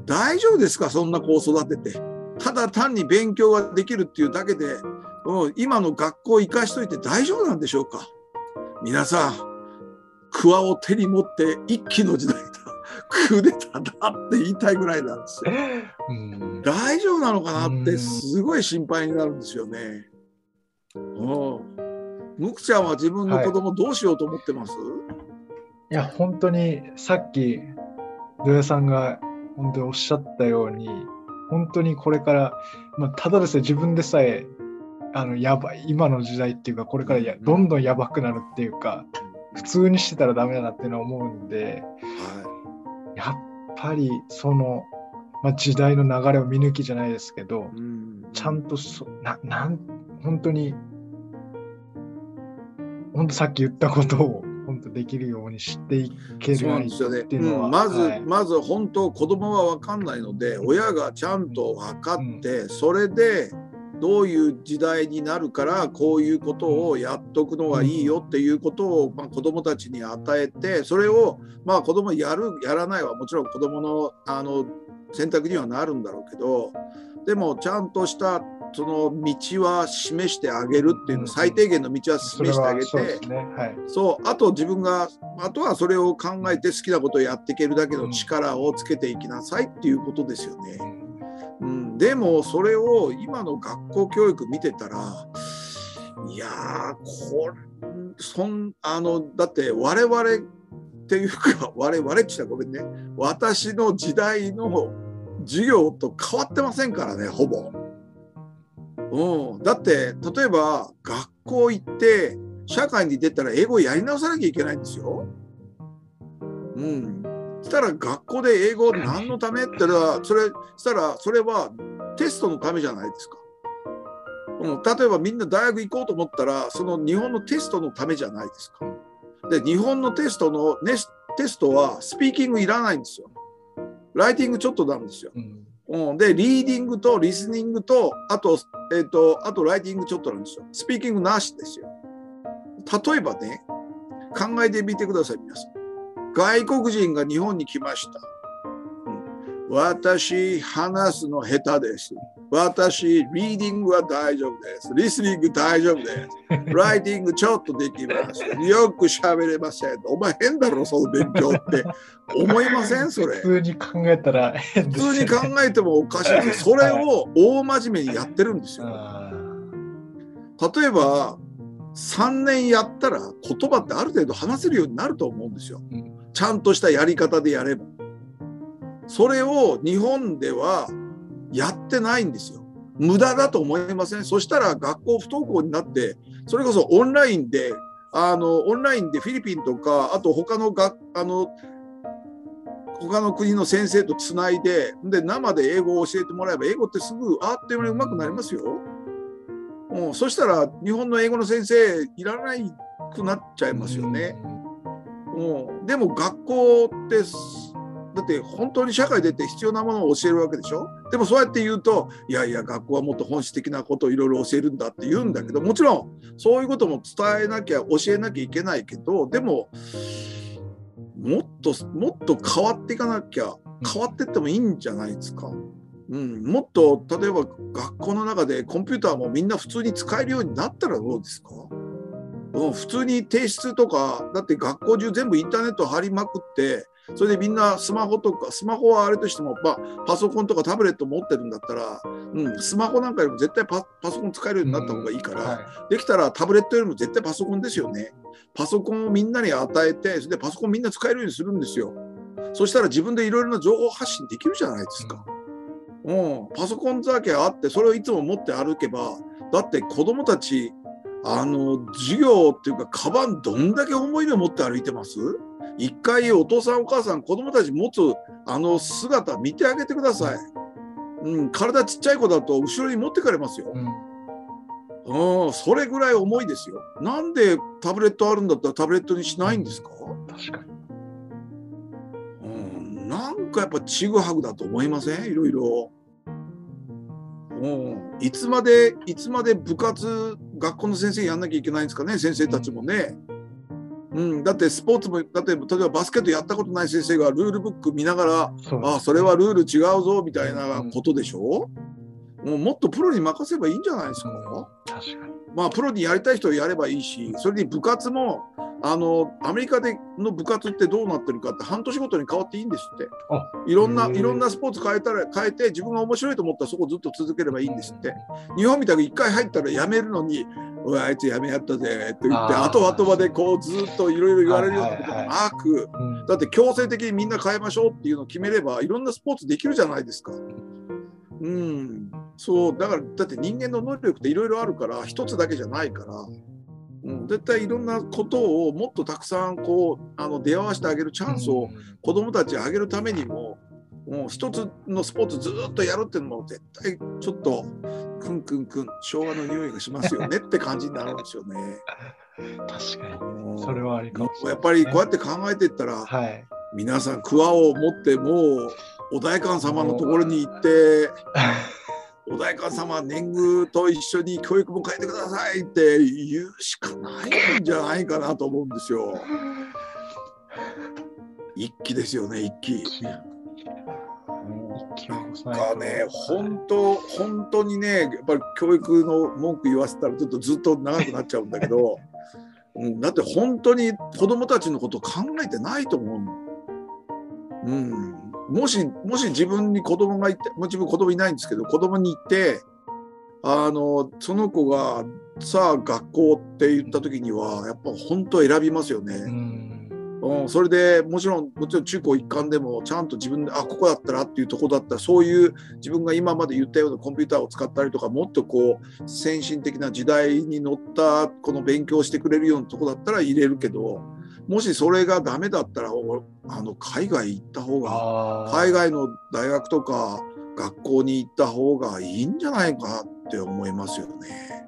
大丈夫ですか？そんな子を育てて。ただ単に勉強ができるっていうだけで、うん、今の学校を生かしといて大丈夫なんでしょうか？皆さん、クワを手に持って一気の時代だ。クーデターだって言いたいぐらいなんですよ。うん、大丈夫なのかなってすごい心配になるんですよね。うん。むくちゃんは自分の子供どうしようと思ってます、はい、いや、本当にさっき土屋さんが本当におっしゃったように、本当にこれから、まあ、ただですね、自分でさえ、あのやばい今の時代っていうか、これからやどんどんやばくなるっていうか、普通にしてたらダメだなっていうのは思うんで、はい、やっぱりその、まあ、時代の流れを見抜きじゃないですけど、うん、ちゃんとそななん本当に本当さっき言ったことを本当できるようにしていけるっていうのは、ねうん、まず、はい、まず本当子供は分かんないので親がちゃんと分かって、うん、それでどういう時代になるからこういうことをやっとくのがいいよっていうことを、まあ、子どもたちに与えてそれをまあ子どもやるやらないはもちろん子どものあの選択にはなるんだろうけどでもちゃんとしたその道は示してあげるっていうの、最低限の道は示してあげて、そうあと自分があとはそれを考えて好きなことをやっていけるだけの力をつけていきなさいっていうことですよね。でもそれを今の学校教育見てたらいやーこそんあのだって我々っていうか 我々って言ったらごめんね私の時代の授業と変わってませんからねほぼ。うん、だって例えば学校行って社会に出たら英語やり直さなきゃいけないんですよ。うん。したら学校で英語何のため？って言ったらそれしたらそれはテストのためじゃないですか。うん、例えばみんな大学行こうと思ったらその日本のテストのためじゃないですか。で日本のテストの、ね、テストはスピーキングいらないんですよ。ライティングちょっとなんですよ。うんうん、で、リーディングとリスニングと、あと、えっ、ー、と、あとライティングちょっとなんですよ。スピーキングなしですよ。例えばね、考えてみてください、皆さん。外国人が日本に来ました。うん、私、話すの下手です。私、リーディングは大丈夫です。リスニング大丈夫です。ライティングちょっとできます。よく喋れません。お前変だろ、その勉強って。思いませんそれ。普通に考えたらね、普通に考えてもおかしいです。それを大真面目にやってるんですよ。例えば、3年やったら言葉ってある程度話せるようになると思うんですよ。ちゃんとしたやり方でやれば。それを日本ではやってないんですよ。無駄だと思いませんそしたら学校不登校になってそれこそオンラインであのオンラインでフィリピンとかあと他のがあの他の国の先生とつないでで生で英語を教えてもらえば英語ってすぐあっという間にうまくなりますよ。うん、そしたら日本の英語の先生いらないくなっちゃいますよね。うん、でも学校ってだって本当に社会出て必要なものを教えるわけでしょ？でもそうやって言うといやいや学校はもっと本質的なことをいろいろ教えるんだって言うんだけどもちろんそういうことも伝えなきゃ教えなきゃいけないけどでももっともっと変わっていかなきゃ変わっていってもいいんじゃないですか？うん、もっと例えば学校の中でコンピューターもみんな普通に使えるようになったらどうですか？うん、普通に提出とかだって学校中全部インターネット貼りまくってそれでみんなスマホとか、スマホはあれとしても、まあ、パソコンとかタブレット持ってるんだったら、うん、スマホなんかよりも絶対パソコン使えるようになった方がいいから、うんはい、できたらタブレットよりも絶対パソコンですよね。パソコンをみんなに与えて、それでパソコンみんな使えるようにするんですよ。そしたら自分でいろいろな情報発信できるじゃないですか。うん、パソコンだけあって、それをいつも持って歩けば、だって子供たち、あの、授業っていうか、カバンどんだけ重いの持って歩いてます一回お父さんお母さん子供たち持つあの姿見てあげてください。うん、体ちっちゃい子だと後ろに持ってかれますよ。うん、それぐらい重いですよ。なんでタブレットあるんだったらタブレットにしないんですか？確かに。うん、なんかやっぱちぐはぐだと思いません？いろいろ。うん、いつまでいつまで部活学校の先生やんなきゃいけないんですかね？先生たちもね。うん、だってスポーツも例えば例えばバスケットやったことない先生がルールブック見ながらあそれはルール違うぞみたいなことでしょ、もうもっとプロに任せばいいんじゃないですか、確かに。まあプロにやりたい人はやればいいしそれに部活もあのアメリカでの部活ってどうなってるかって半年ごとに変わっていいんですって。あいろんないろんなスポーツ変えたら変えて自分が面白いと思ったらそこずっと続ければいいんですって。日本みたいに一回入ったらやめるのに「おいあいつやめやったぜ」って言ってあー。後々までこうずっといろいろ言われるようなことがなくうんだって強制的にみんな変えましょうっていうのを決めればいろんなスポーツできるじゃないですか。うん、そうだからだって人間の能力っていろいろあるから一つだけじゃないから、うん、絶対いろんなことをもっとたくさんこうあの出会わせてあげるチャンスを子どもたちにあげるためにももう一つのスポーツずっとやるっていうのも絶対ちょっとくんくんくん昭和の匂いがしますよねって感じになるんですよね。確かうんに。それはありかもしれない。やっぱりこうやって考えていったら、はい。皆さん桑を持ってもうお代官様のところに行ってお代官様年貢と一緒に教育も変えてくださいって言うしかないんじゃないかなと思うんですよ。一気ですよね一気。がね本当本当にねやっぱり教育の文句言わせたらちょっとずっと長くなっちゃうんだけど、うん、だって本当に子供たちのこと考えてないと思うの。うん、もしもし自分に子供がいてもちろん子供いないんですけど子供にいてあのその子がさあ学校って言った時にはやっぱ本当選びますよね。うん。うん、それでもちろんもちろん中高一貫でもちゃんと自分であここだったらっていうとこだったらそういう自分が今まで言ったようなコンピューターを使ったりとかもっとこう先進的な時代に乗ったこの勉強してくれるようなとこだったら入れるけどもしそれがダメだったらおあの海外行った方があ海外の大学とか学校に行った方がいいんじゃないかって思いますよね。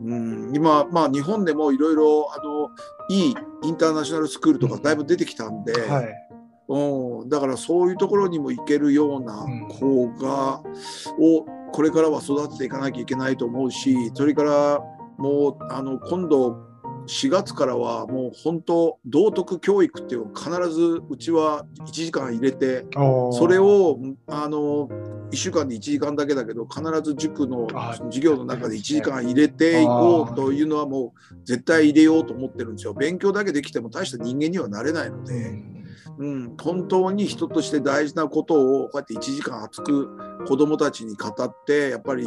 うん、今、まあ、日本でもいろいろあのいいインターナショナルスクールとかだいぶ出てきたんで、はい。うん、だからそういうところにも行けるような子が、をこれからは育てていかなきゃいけないと思うしそれからもうあの今度4月からはもう本当道徳教育っていうのを必ずうちは1時間入れてそれをあの1週間で1時間だけだけど必ず塾のあ授業の中で1時間入れていこうというのはもう絶対入れようと思ってるんですよ。勉強だけできても大した人間にはなれないのうで、ん。うん、本当に人として大事なことをこうやって1時間熱く子どもたちに語ってやっぱり、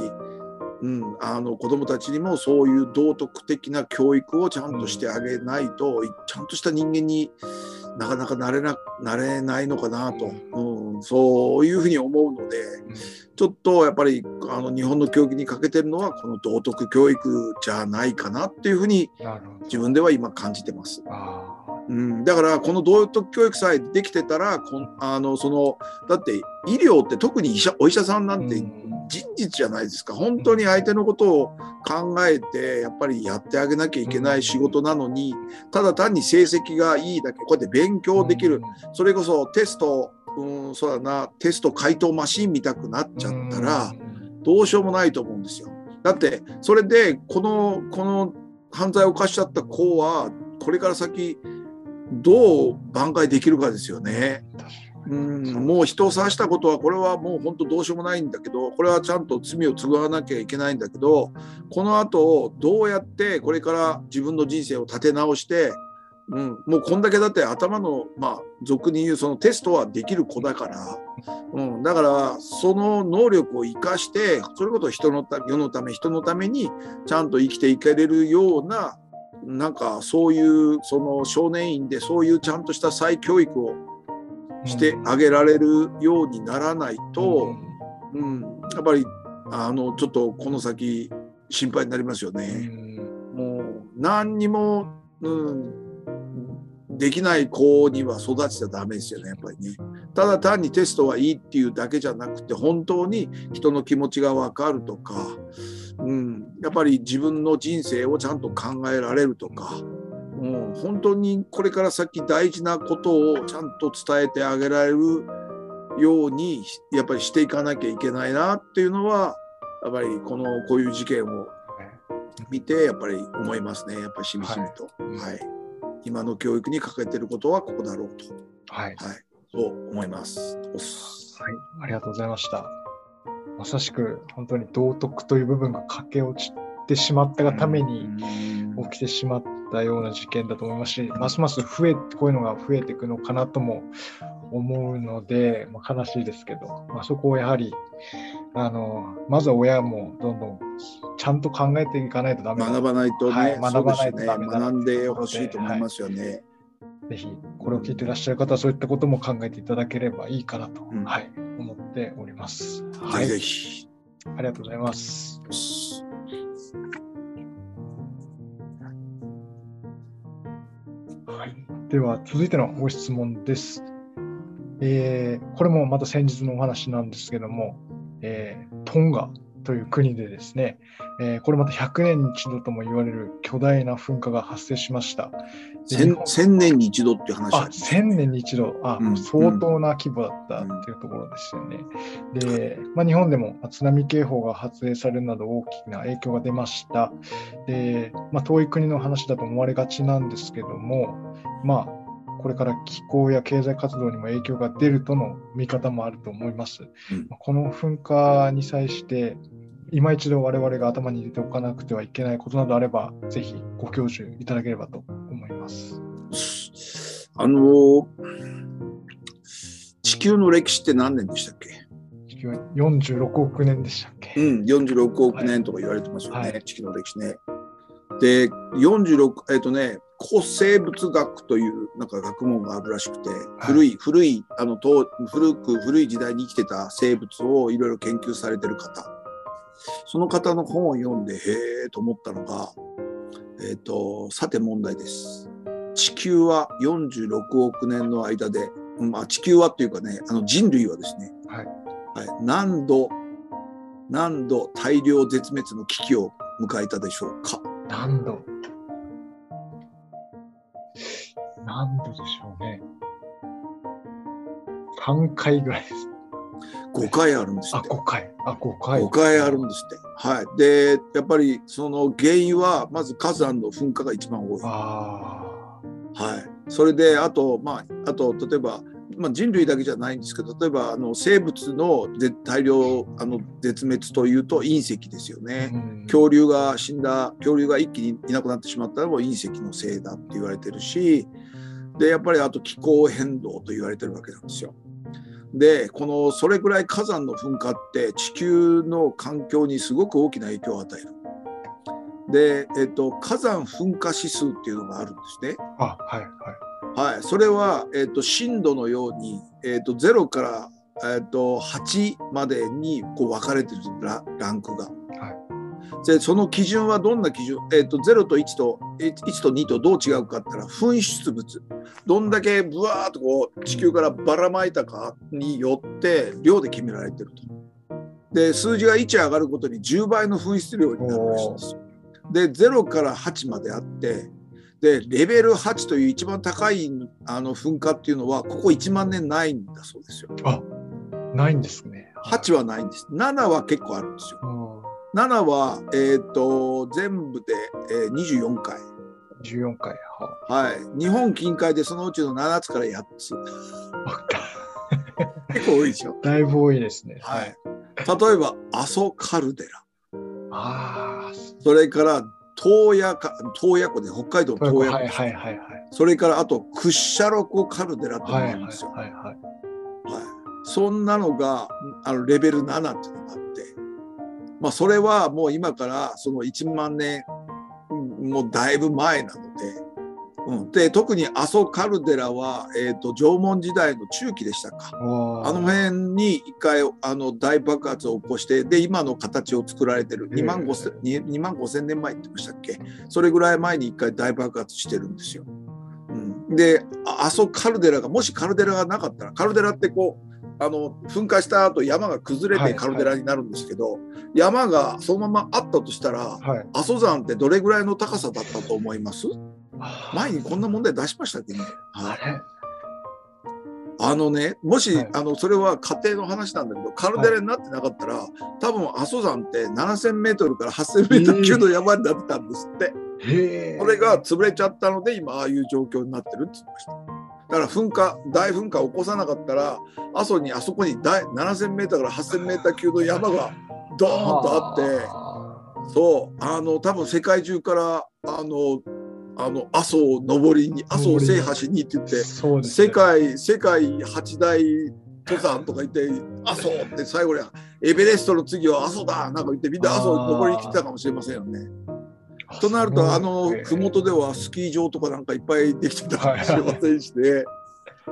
うん、あの子どもたちにもそういう道徳的な教育をちゃんとしてあげないと、ちゃんとした人間になかなかなれななれないのかなと、うん、そういうふうに思うのでちょっとやっぱりあの日本の教育に欠けてるのはこの道徳教育じゃないかなっていうふうに。自分では今感じてます。あうん、だからこの道徳教育さえできてたらこんあのそのだって医療って特に医者お医者さんなんてうん。人実じゃないですか。本当に相手のことを考えてやっぱりやってあげなきゃいけない仕事なのにただ単に成績がいいだけこうやって勉ー強できる、それこそテスト、うん、そうだなテスト回答マシン見たくなっちゃったらどうしようもないと思うんですよ。だってそれでこのこの犯罪を犯しちゃった子はこれから先どう挽回できるかですよね。うん、もう人を刺したことはこれはもう本当どうしようもないんだけどこれはちゃんと罪を償わなきゃいけないんだけどこの後どうやってこれから自分の人生を立て直して、うん、もうこんだけだって頭のまあ俗に言うそのテストはできる子だから、うん、だからその能力を生かしてそれこそ人のた世のため人のためにちゃんと生きていけれるようななんかそういうその少年院でそういうちゃんとした再教育をしてあげられるようにならないと、うん、やっぱりあのちょっとこの先心配になりますよね。もう何にも、うん、できない子には育てちゃダメですよねやっぱりね。ただ単にテストはいいっていうだけじゃなくて本当に人の気持ちが分かるとか、うん、やっぱり自分の人生をちゃんと考えられるとか。もう本当にこれから先大事なことをちゃんと伝えてあげられるようにやっぱりしていかなきゃいけないなっていうのはやっぱりこのこういう事件を見てやっぱり思いますねやっぱりしみじみと。うんはい今の教育に欠けてることはここだろうと、はい。はい、そう思います。はい。ありがとうございました。まさしく、本当に道徳という部分が駆け落ちてしまったがために起きてしまったような事件だと思いますし、ますます増え、こういうのが増えていくのかなとも思うので、まあ、悲しいですけど、まあ、そこをやはり、あの、まずは親もどんどんちゃんと考えていかないとダメだ学ばないとね、はい学ばないとダメだね、学んでほしいと思いますよね。ぜひ、これを聞いていらっしゃる方は、そういったことも考えていただければいいかなと、うんはい、思っております。はぜひぜい、ひ。ありがとうございます。はい、では、続いてのご質問です。えーこれもまた先日のお話なんですけども、えートンガという国でですね、えーこれまた100年に一度とも言われる巨大な噴火が発生しました。で日千本千年に一度っていう話ああります1000年に一度、あ、うん相当な規模だったっていうところですよね。で、まあ、日本でも津波警報が発令されるなど大きな影響が出ました。で、まあ、遠い国の話だと思われがちなんですけども、まあ、これから気候や経済活動にも影響が出るとの見方もあると思います。うんまあこの噴火に際して、今一度我々が頭に入れておかなくてはいけないことなどあれば、ぜひご教授いただければと思います。あのー地球の歴史って何年でしたっけ？地球は46億年でしたっけ、うん、46億年とか言われてますよね、はい地球の歴史ね。で、46、えっ、とね、古生物学というなんか学問があるらしくて、古い、古い、あの、と古く、古い時代に生きてた生物をいろいろ研究されてる方。その方の本を読んで、へえと思ったのが、えっ、と、さて問題です。地球は46億年の間で、まあ地球はっていうかね、あの人類はですね、はいはい、何度何度大量絶滅の危機を迎えたでしょうか何度？何度でしょうね。3回ぐらいです。5回あるんですあ、って5回。あ、5回。5回あるんですってはいでやっぱりその原因はまず火山の噴火が一番多いあはいそれであとまああと例えばまあ、人類だけじゃないんですけど例えばあの生物ので大量あの絶滅というと隕石ですよあ。ね。うん恐竜が死んだ恐竜が一気にいなくなってしまったのも隕石のせいだって言われてるしでやっぱりあと気候変動と言われてるわけなんですよ。でこのそれぐらい火山の噴火って地球の環境にすごく大きな影響を与える。で、えっと、火山噴火指数っていうのがあるんですね。あ、はい、はい。はい、それは、えっと震度のように、えっと0から、えっと8までにこう分かれてるラランクが。でその基準はどんな基準、えっと0と1と 1, 1と2とどう違うかって言ったら噴出物どんだけブワーッとこう地球からばらまいたかによって量で決められてると。で数字が1上がることに10倍の噴出量になるらしいんですよ。で0から8まであってでレベル8という一番高いあの噴火っていうのはここ1万年ないんだそうですよ。ないんですね。8はないんです。7は結構あるんですよ。うん7は、えー、と全部で、えー24回。14回。ははい。日本近海でそのうちの7つから8つ。結構多いでしょ。だいぶ多いですね。はい。例えば、阿蘇カルデラ。あそれから、洞爺か、洞爺湖で、北海道洞爺湖。はいはいはいはい。それから、あと、クッシャロコカルデラってのがすよ。はいはい。はい。そんなのが、あの、レベル7っていうのがあって、まあ、それはもう今から、その1万年、うんもうだいぶ前なので、うん、で、特に阿蘇カルデラは、えっ、と、縄文時代の中期でしたか。あの辺に一回あの大爆発を起こしてで今の形を作られてる。2万 5, 千2万5千年前って言いましたっけ。それぐらい前に一回大爆発してるんですよ。うん、であ阿蘇カルデラがもしカルデラがなかったらカルデラってこうあの噴火した後山が崩れはいてカルデラになるんですけど、山がそのままあったとしたらはい。阿蘇山ってどれぐらいの高さだったと思います？あ前にこんな問題出しましたっけ？ね、はい。あのね、もし、はい。あの、それは家庭の話なんだけど、カルデラになってなかったら、多分阿蘇山って7000メートルから8000メートル級の山になってたんですって。それが潰れちゃったので今ああいう状況になってるって言ってました。だから噴火大噴火を起こさなかったら阿蘇にあそこに大 7,000m から8,000メーター級の山がドーンとあって。そう。あの多分世界中からあのあの阿蘇を登りに阿蘇を制覇しにって言ってね世界世界八大登山とか言って阿蘇って最後にエベレストの次は阿蘇だなんか言ってみんな阿蘇に登りに来てたかもしれませんよね。となるとあの麓ではスキー場とかなんかいっぱいできてたかもしれませんしね、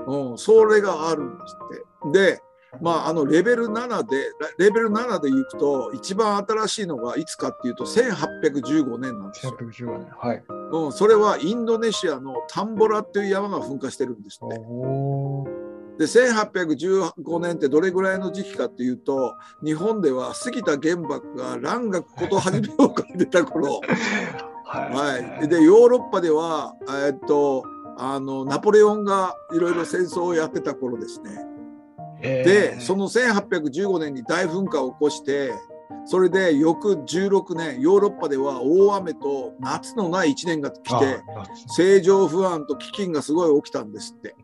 うん、それがあるんですって。でまああのレベル7でレベル7でいくと一番新しいのがいつかっていうと1815年なんですよ。115年。はい。うん、それはインドネシアのタンボラっていう山が噴火してるんですって。で1815年ってどれぐらいの時期かっていうと日本では杉田玄白が蘭学こと始めを書いてた頃、はい、でヨーロッパではえっとあのナポレオンがいろいろ戦争をやってた頃ですね。でその1815年に大噴火を起こしてそれで翌16年ヨーロッパでは大雨と夏のない1年が来て政情不安と飢饉がすごい起きたんですって。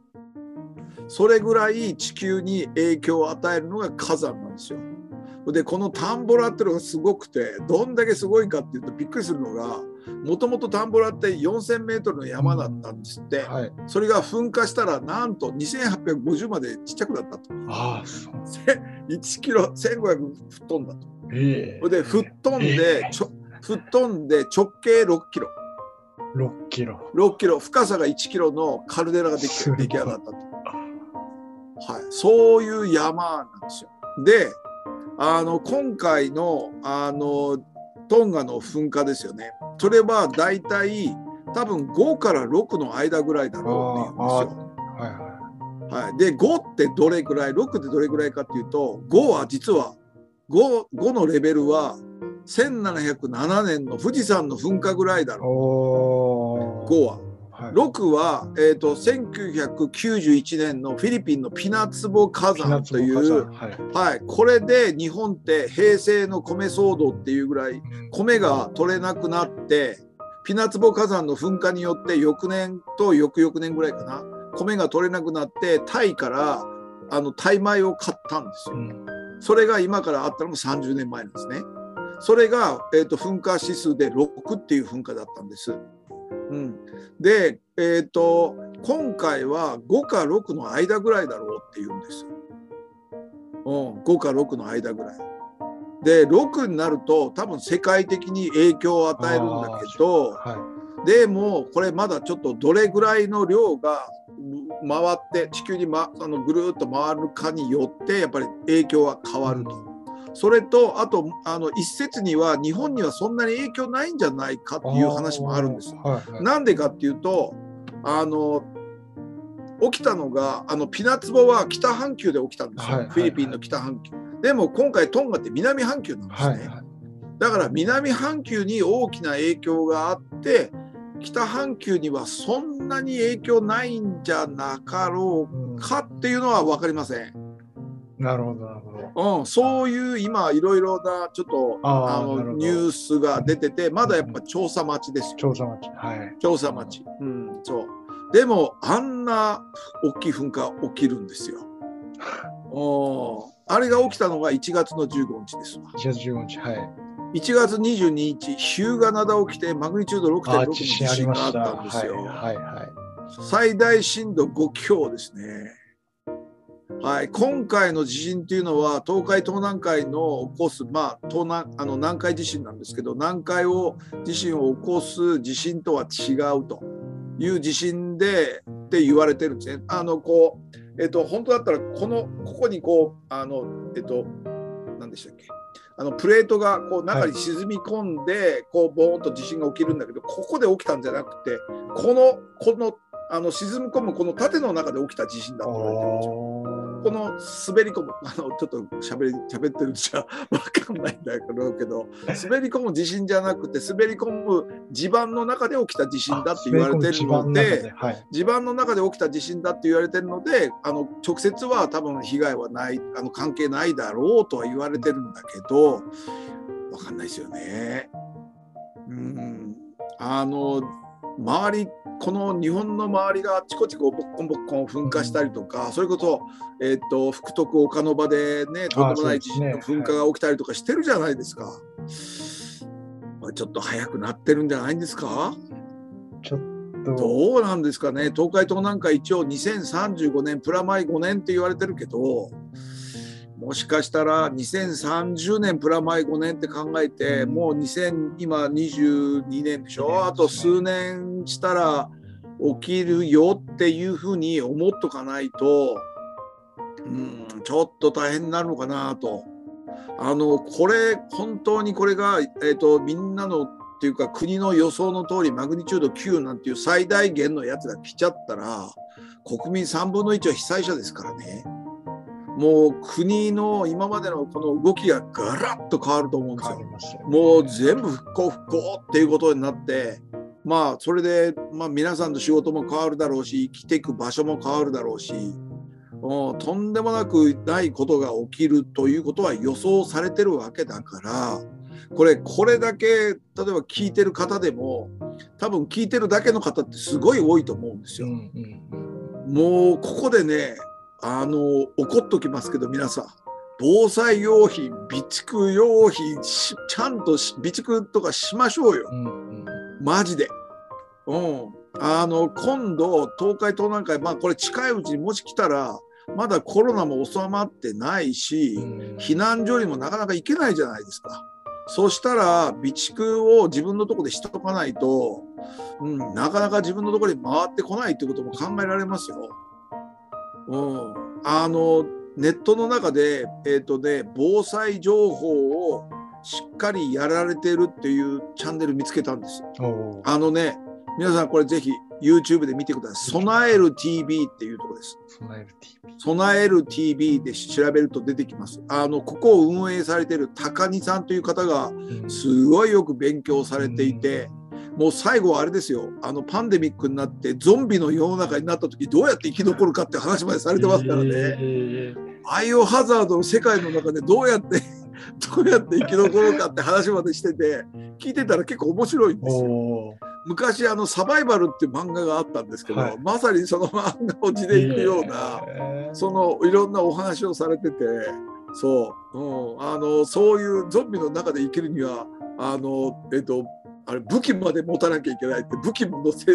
それぐらい地球に影響を与えるのが火山なんですよ。でこのタンボラっていうのがすごくてどんだけすごいかっていうとびっくりするのがもともとタンボラって4,000メートルの山だったんですって、はい、それが噴火したらなんと2850までちっちゃくなったと。ああそう1キロ1500吹っ飛んだと。ええ。で吹っ飛んで、ちょ吹っ飛んで直径6キロ。6キロ。6キロ。深さが1キロのカルデラができ出来上がったと。はい、そういう山なんですよ。であの今回のあのトンガの噴火ですよね。それはだいたい多分5から6の間ぐらいだろうっていうんですよ。はいはい。はい、で5ってどれぐらい6ってどれぐらいかっていうと5は実は 5, 5のレベルは1707年の富士山の噴火ぐらいだろおう5は。はい、6は、えーと、1991年のフィリピンのピナツボ火山という、はい。はい、これで日本って平成の米騒動っていうぐらい米が取れなくなってピナツボ火山の噴火によって翌年と翌々年ぐらいかな米が取れなくなってタイからあのタイ米を買ったんですよ。うんそれが今からあったのが30年前なんですね。それが、えーと、噴火指数で6っていう噴火だったんです。うん、で、えーと、今回は5か6の間ぐらいだろうっていうんです。うん、5か6の間ぐらい。で6になると多分世界的に影響を与えるんだけど、はい、でもこれまだちょっとどれぐらいの量が回って地球に、ま、あのぐるっと回るかによってやっぱり影響は変わると。それとあとあの一説には日本にはそんなに影響ないんじゃないかっていう話もあるんです。はいはい、なんでかっていうとあの起きたのがあのピナツボは北半球で起きたんですよ、はいフィリピンの北半球。でも今回トンガって南半球なんですね。だから南半球に大きな影響があって北半球にはそんなに影響ないんじゃなかろうかっていうのは分かりません。なるほどなるほど。うん、そういう今いろいろなちょっとあのニュースが出ててまだやっぱ調査待ちですよ。調査待ち。はい。調査待ち。うん、そう。でもあんな大きい噴火起きるんですよ。お あれが起きたのが1月の15日ですわ。1月15日。はい。1月22日、日向灘起きてマグニチュード6.6の地震があったんですよ。はいはい、最大震度5強ですね。はい、今回の地震っていうのは東海東南海の起こす、まあ、東南あの南海地震なんですけど南海を地震を起こす地震とは違うという地震でって言われてるんですね。あのこうえっと、本当だったらこのここにこうあのえっと何でしたっけ？あのプレートがこう中に沈み込んで、はい、こうボーンと地震が起きるんだけどここで起きたんじゃなくてこのこのあの沈み込むこの縦の中で起きた地震だと言われてるんですよ。この滑り込む あのちょっと喋り喋ってるんじゃ 分かんないんだけど滑り込む地震じゃなくて滑り込む地盤の中で起きた地震だって言われてるので、はい、地盤の中で起きた地震だって言われてるのであの直接は多分被害はないあの関係ないだろうとは言われてるんだけど分かんないですよね。うんあの周りこの日本の周りがあちこちこうボッコンボッコン噴火したりとか、それこそ、えー、と福徳岡の場でねとんでもない地震の噴火が起きたりとかしてるじゃないですか。ちょっと早くなってるんじゃないんですか？ちょっと。どうなんですかね。東海道なんか一応2035年プラマイ5年って言われてるけどもしかしたら2030年プラマイ5年って考えて、もう2000今22年でしょ、あと数年したら起きるよっていうふうに思っとかないと、うん、ちょっと大変になるのかなと。あのこれ本当にこれが、えーと、みんなのっていうか国の予想の通りマグニチュード9なんていう最大限のやつが来ちゃったら国民3分の1は被災者ですからね。もう国の今までのこの動きがガラッと変わると思うんですよ。よね、もう全部復興復興っていうことになってまあそれで、まあ、皆さんの仕事も変わるだろうし生きていく場所も変わるだろうしとんでもなくないことが起きるということは予想されてるわけだからこれこれだけ例えば聞いてる方でも多分聞いてるだけの方ってすごい多いと思うんですよ。うんうん、もうここでねあの怒っときますけど皆さん防災用品備蓄用品ちゃんと備蓄とかしましょうよ、うんうん、マジで。うん、あの今度東海東南海まあこれ近いうちにもし来たらまだコロナも収まってないし、うん、避難所にもなかなか行けないじゃないですか。そしたら備蓄を自分のとこでしとかないと、うん、なかなか自分のところに回ってこないってことも考えられますよ。うん、あのネットの中で、えーとね、防災情報をしっかりやられてるっていうチャンネル見つけたんです。あのね皆さんこれぜひ YouTube で見てください。備える TV っていうところです。備える TV。備える TV で調べると出てきます。あのここを運営されている高荷さんという方がすごいよく勉強されていて。うんもう最後はあれですよ。あのパンデミックになってゾンビの世の中になった時どうやって生き残るかって話までされてますからね、えー、バイオハザードの世界の中でどうやって どうやって生き残るかって話までしてて聞いてたら結構面白いんですよ。昔あのサバイバルっていう漫画があったんですけど、はい、まさにその漫画を地でいくような、えー、そのいろんなお話をされててそう、うん、あのそういうゾンビの中で生きるにはあのえっとあれ武器まで持たなきゃいけないって武器も載せ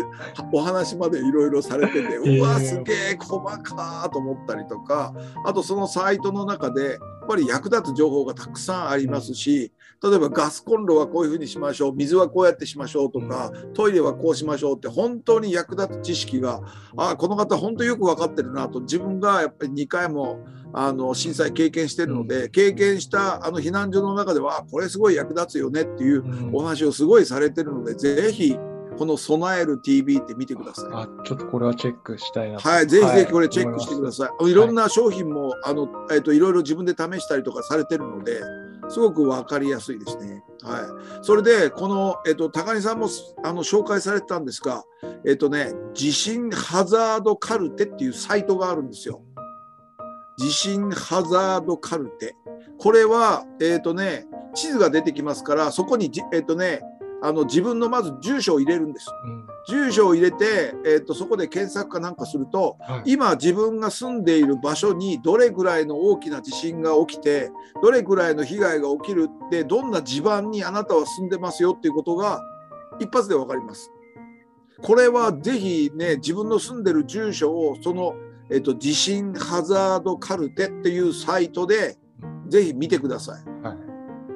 お話までいろいろされててうわすげえ細かと思ったりとかあとそのサイトの中でやっぱり役立つ情報がたくさんありますし例えばガスコンロはこういうふうにしましょう水はこうやってしましょうとかトイレはこうしましょうって本当に役立つ知識があこの方本当よく分かってるなと自分がやっぱり2回もあの震災経験してるので、経験したあの避難所の中ではこれすごい役立つよねっていうお話をすごいされてるので、ぜひこの備える TV って見てください。あちょっとこれはチェックしたいなはい、ぜひぜひこれチェックしてください。はい、いろんな商品も、あの、えっ、と、いろいろ自分で試したりとかされてるので、すごく分かりやすいですね。はい。それで、この、えっ、と、高木さんもあの紹介されてたんですが、えっ、とね、地震ハザードカルテっていうサイトがあるんですよ。地震ハザードカルテ。これは、えっ、ー、とね、地図が出てきますから、そこに、えっ、ー、とね、あの自分のまず住所を入れるんです。うん、住所を入れて、えーと、そこで検索かなんかすると、はい、今自分が住んでいる場所にどれぐらいの大きな地震が起きてどれぐらいの被害が起きるってどんな地盤にあなたは住んでますよっていうことが一発で分かります。これはぜひね自分の住んでる住所をそのえっと、地震ハザードカルテっていうサイトでぜひ見てください。はい、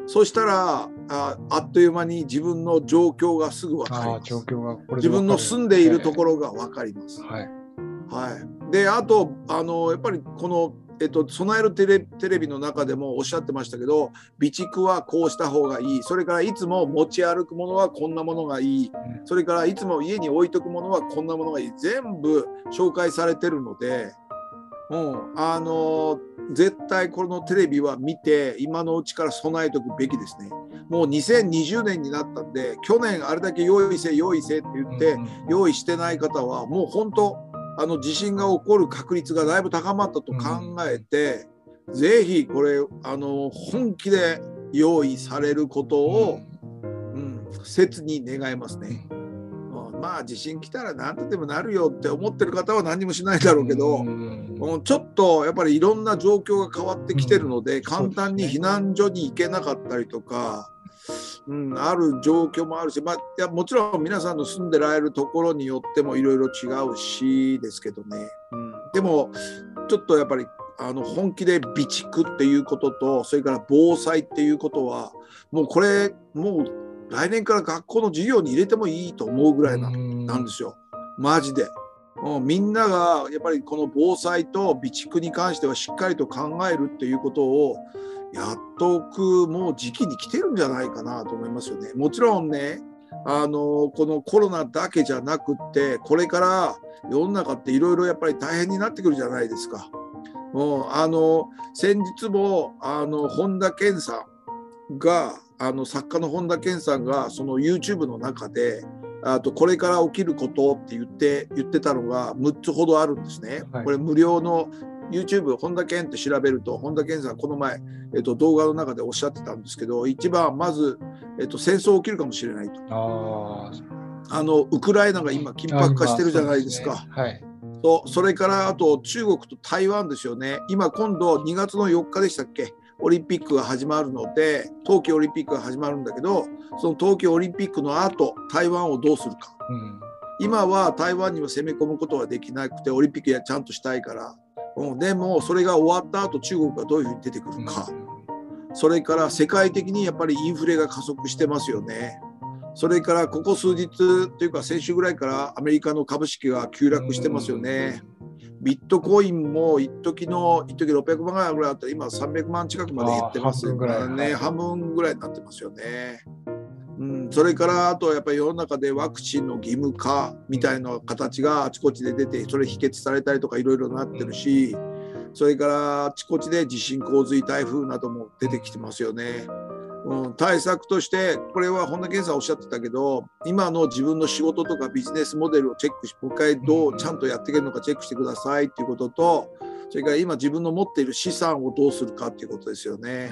そしたらああっという間に自分の状況がすぐ分かります。状況が自分の住んでいるところが分かります。はい、はい、であとあのやっぱりこのえっと、備えるテレテレビの中でもおっしゃってましたけど備蓄はこうした方がいい。それからいつも持ち歩くものはこんなものがいい。それからいつも家に置いとくものはこんなものがいい。全部紹介されてるので、うん、あの絶対このテレビは見て今のうちから備えておくべきですね。もう2020年になったんで去年あれだけ用意せ用意せって言って用意してない方はもう本当あの地震が起こる確率がだいぶ高まったと考えて、うん、ぜひこれあの本気で用意されることを、うん、うん、切に願いますね。まあ地震来たら何とでもなるよって思ってる方は何にもしないだろうけど、うん、ちょっとやっぱりいろんな状況が変わってきてるので、簡単に避難所に行けなかったりとか。うん、ある状況もあるし、まあ、いやもちろん皆さんの住んでられるところによってもいろいろ違うしですけどね、うん、でもちょっとやっぱりあの本気で備蓄っていうこととそれから防災っていうことはもうこれもう来年から学校の授業に入れてもいいと思うぐらいななんですよマジで。もうみんながやっぱりこの防災と備蓄に関してはしっかりと考えるっていうことをやっとくもう時期に来てるんじゃないかなと思いますよね。もちろんねあのこのコロナだけじゃなくってこれから世の中っていろいろやっぱり大変になってくるじゃないですか。もうあの先日もあの本田健さんがあの作家の本田健さんがその YouTube の中であとこれから起きることって言って言ってたのが6つほどあるんですね。はい、これ無料の YouTube 本田健って調べると本田健さんこの前、えっと、動画の中でおっしゃってたんですけど一番まず、えっと、戦争起きるかもしれないと。あのウクライナが今緊迫化してるじゃないですか。とそれからあと中国と台湾ですよね。今今度2月の4日でしたっけ？オリンピックが始まるので冬季オリンピックが始まるんだけどその冬季オリンピックの後台湾をどうするか、うん、今は台湾にも攻め込むことはできなくてオリンピックやちゃんとしたいから、うん、でもそれが終わった後中国がどういうふうに出てくるか、うん、それから世界的にやっぱりインフレが加速してますよね。それからここ数日というか先週ぐらいからアメリカの株式が急落してますよね。ビットコインも一時の一時600万ぐらいあったら今300万近くまで減ってますからね半分ぐらいになってますよね。うん、それからあとやっぱり世の中でワクチンの義務化みたいな形があちこちで出てそれ否決されたりとかいろいろなってるしそれからあちこちで地震洪水台風なども出てきてますよね。うん、対策としてこれは本田健さんおっしゃってたけど今の自分の仕事とかビジネスモデルをチェックしもう一回どうちゃんとやっていけるのかチェックしてくださいっていうこととそれから今自分の持っている資産をどうするかっていうことですよね。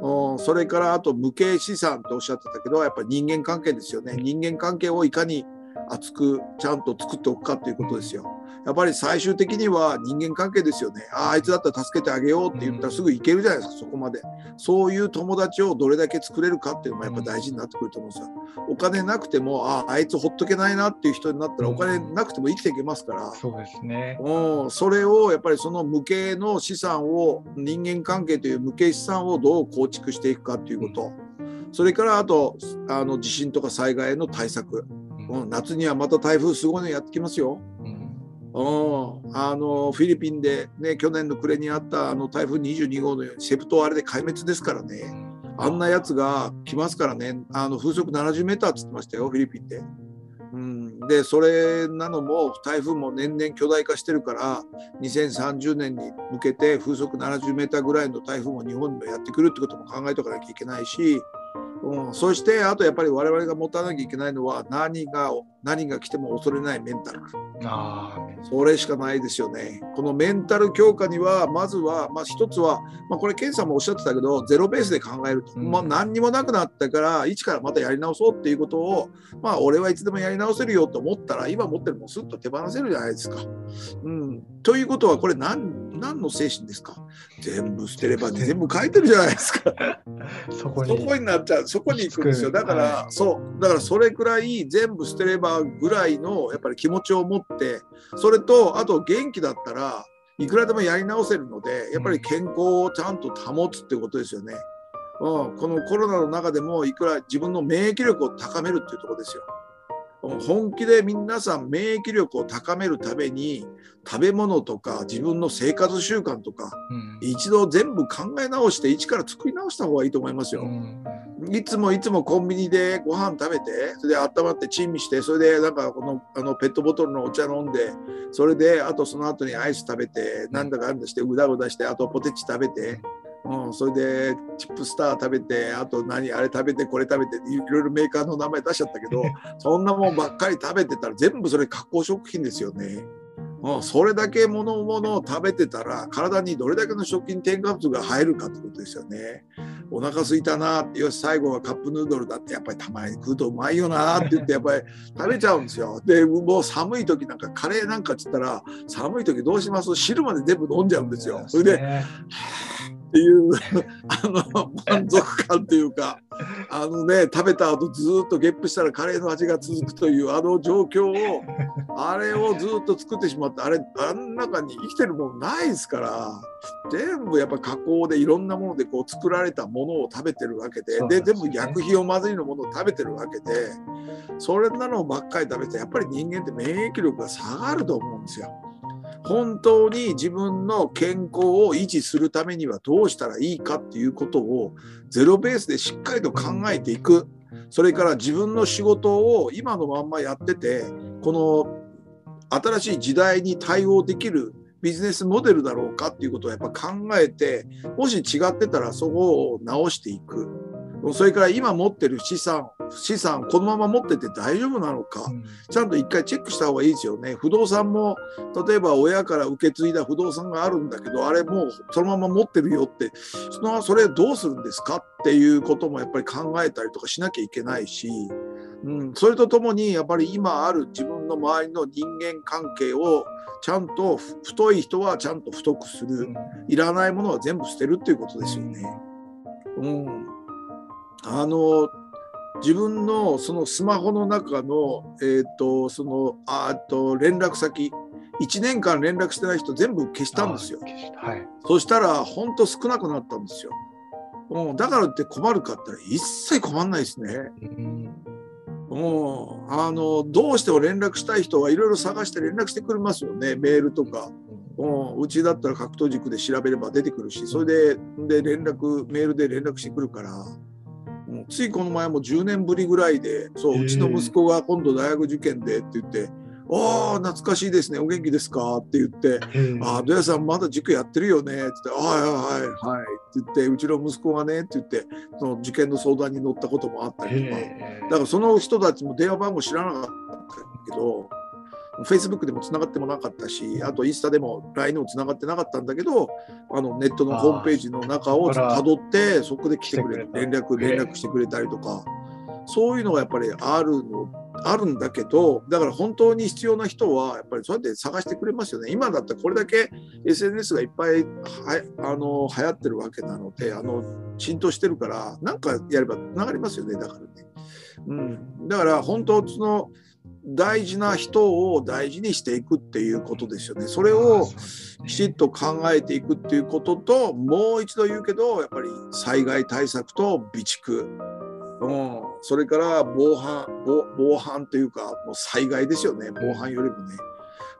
うん、それからあと無形資産とおっしゃってたけどやっぱり人間関係ですよね。人間関係をいかに厚くちゃんと作っておくかということですよ。やっぱり最終的には人間関係ですよね。ああいつだったら助けてあげようって言ったらすぐ行けるじゃないですか、そこまで。そういう友達をどれだけ作れるかっていうのもやっぱ大事になってくると思うんですよ。お金なくても、ああ、あいつほっとけないなっていう人になったらお金なくても生きていけますから。そうですね。うん、それをやっぱりその無形の資産を、人間関係という無形資産をどう構築していくかっていうこと。それからあとあの地震とか災害の対策、うん、夏にはまた台風すごいのやってきますよ。あのフィリピンで、ね、去年の暮れにあったあの台風22号のようにセプトあれで壊滅ですからね。あんなやつが来ますからね。あの風速70メーターって言ってましたよフィリピンで。うん、でそれなのも台風も年々巨大化してるから2030年に向けて風速70メーターぐらいの台風も日本にもやってくるってことも考えておかなきゃいけないしうん、そしてあとやっぱり我々が持たなきゃいけないのは何が何が来ても恐れないメンタル。あそれしかないですよね。このメンタル強化にはまずは、まあ、一つは、まあ、これ健さんもおっしゃってたけどゼロベースで考えると、うん、まあ、何にもなくなったから一からまたやり直そうっていうことをまあ俺はいつでもやり直せるよと思ったら今持ってるものすっと手放せるじゃないですか。うん、ということはこれ何何の精神ですか？全部捨てれば全部書いてるじゃないですか。そこに。そこになっちゃう。そこに行くんですよ。だから、はい、そう。だからそれくらい全部捨てればぐらいのやっぱり気持ちを持ってそれとあと元気だったらいくらでもやり直せるのでやっぱり健康をちゃんと保つってことですよね。うん、このコロナの中でもいくら自分の免疫力を高めるっていうところですよ。本気で皆さん免疫力を高めるために食べ物とか自分の生活習慣とか、うん、一度全部考え直して一から作り直した方がいいと思いますよ。うん、いつもいつもコンビニでご飯食べてそれで温まって珍味してそれでなんかこのあのペットボトルのお茶飲んでそれであとその後にアイス食べてなんだかんだしてうだうだしてあとポテチ食べてうん、それでチップスター食べてあと何あれ食べてこれ食べていろいろメーカーの名前出しちゃったけど そんなもんばっかり食べてたら全部それ加工食品ですよね。もうそれだけ物々を食べてたら体にどれだけの食品添加物が入るかってことですよね。お腹空いたなよし最後はカップヌードルだってやっぱりたまに食うとうまいよなって言ってやっぱり食べちゃうんですよ。でもう寒い時なんかカレーなんかっつったら寒い時どうします？汁まで全部飲んじゃうんですよ。それで、っていう あの満足感というかあのね食べた後ずっとゲップしたらカレーの味が続くというあの状況をあれをずっと作ってしまってあれあん中に生きてるものないですから全部やっぱ加工でいろんなものでこう作られたものを食べてるわけでで、ね、全部薬品を混ぜるのものを食べてるわけでそれなのばっかり食べてやっぱり人間って免疫力が下がると思うんですよ。本当に自分の健康を維持するためにはどうしたらいいかっていうことをゼロベースでしっかりと考えていくそれから自分の仕事を今のまんまやっててこの新しい時代に対応できるビジネスモデルだろうかっていうことをやっぱ考えてもし違ってたらそこを直していく。それから今持ってる資産、資産、このまま持ってて大丈夫なのか、ちゃんと一回チェックした方がいいですよね。不動産も、例えば親から受け継いだ不動産があるんだけど、あれもうそのまま持ってるよって、そのそれどうするんですかっていうこともやっぱり考えたりとかしなきゃいけないし、うん、それとともにやっぱり今ある自分の周りの人間関係をちゃんと太い人はちゃんと太くする、いらないものは全部捨てるっていうことですよね。うんあの自分のそのスマホの中の、えーと、そのあと連絡先1年間連絡してない人全部消したんですよ。はい、そしたら本当少なくなったんですよ。うん、だからって困るかって言ったら一切困んないですね。うん、あのどうしても連絡したい人はいろいろ探して連絡してくれますよね。メールとか。うん、うちだったら格闘軸で調べれば出てくるしそれでで連絡メールで連絡してくるから。ついこの前も10年ぶりぐらいでそううちの息子が今度大学受験でって言って「ああ懐かしいですね。お元気ですか?」って言って「ああ土屋さんまだ塾やってるよね」って言って「はいはいはい。はい」って言ってうちの息子がねって言ってその受験の相談に乗ったこともあったりとか。だからその人たちも電話番号知らなかったけど。フェイスブックでもつながってもなかったし、あとインスタでも LINE もつながってなかったんだけど、あのネットのホームページの中をたどって、そこで来てくれる、連絡、連絡してくれたりとか、そういうのがやっぱりあるの、あるんだけど、だから本当に必要な人は、やっぱりそうやって探してくれますよね。今だってこれだけ SNS がいっぱいはあの流行ってるわけなので、あの浸透してるから、なんかやればつながりますよね、だからね。うん、だから本当その大事な人を大事にしていくっていうことですよね。それをきちっと考えていくっていうことと、もう一度言うけど、やっぱり災害対策と備蓄。うん、それから防犯防、防犯というか、もう災害ですよね、防犯よりもね。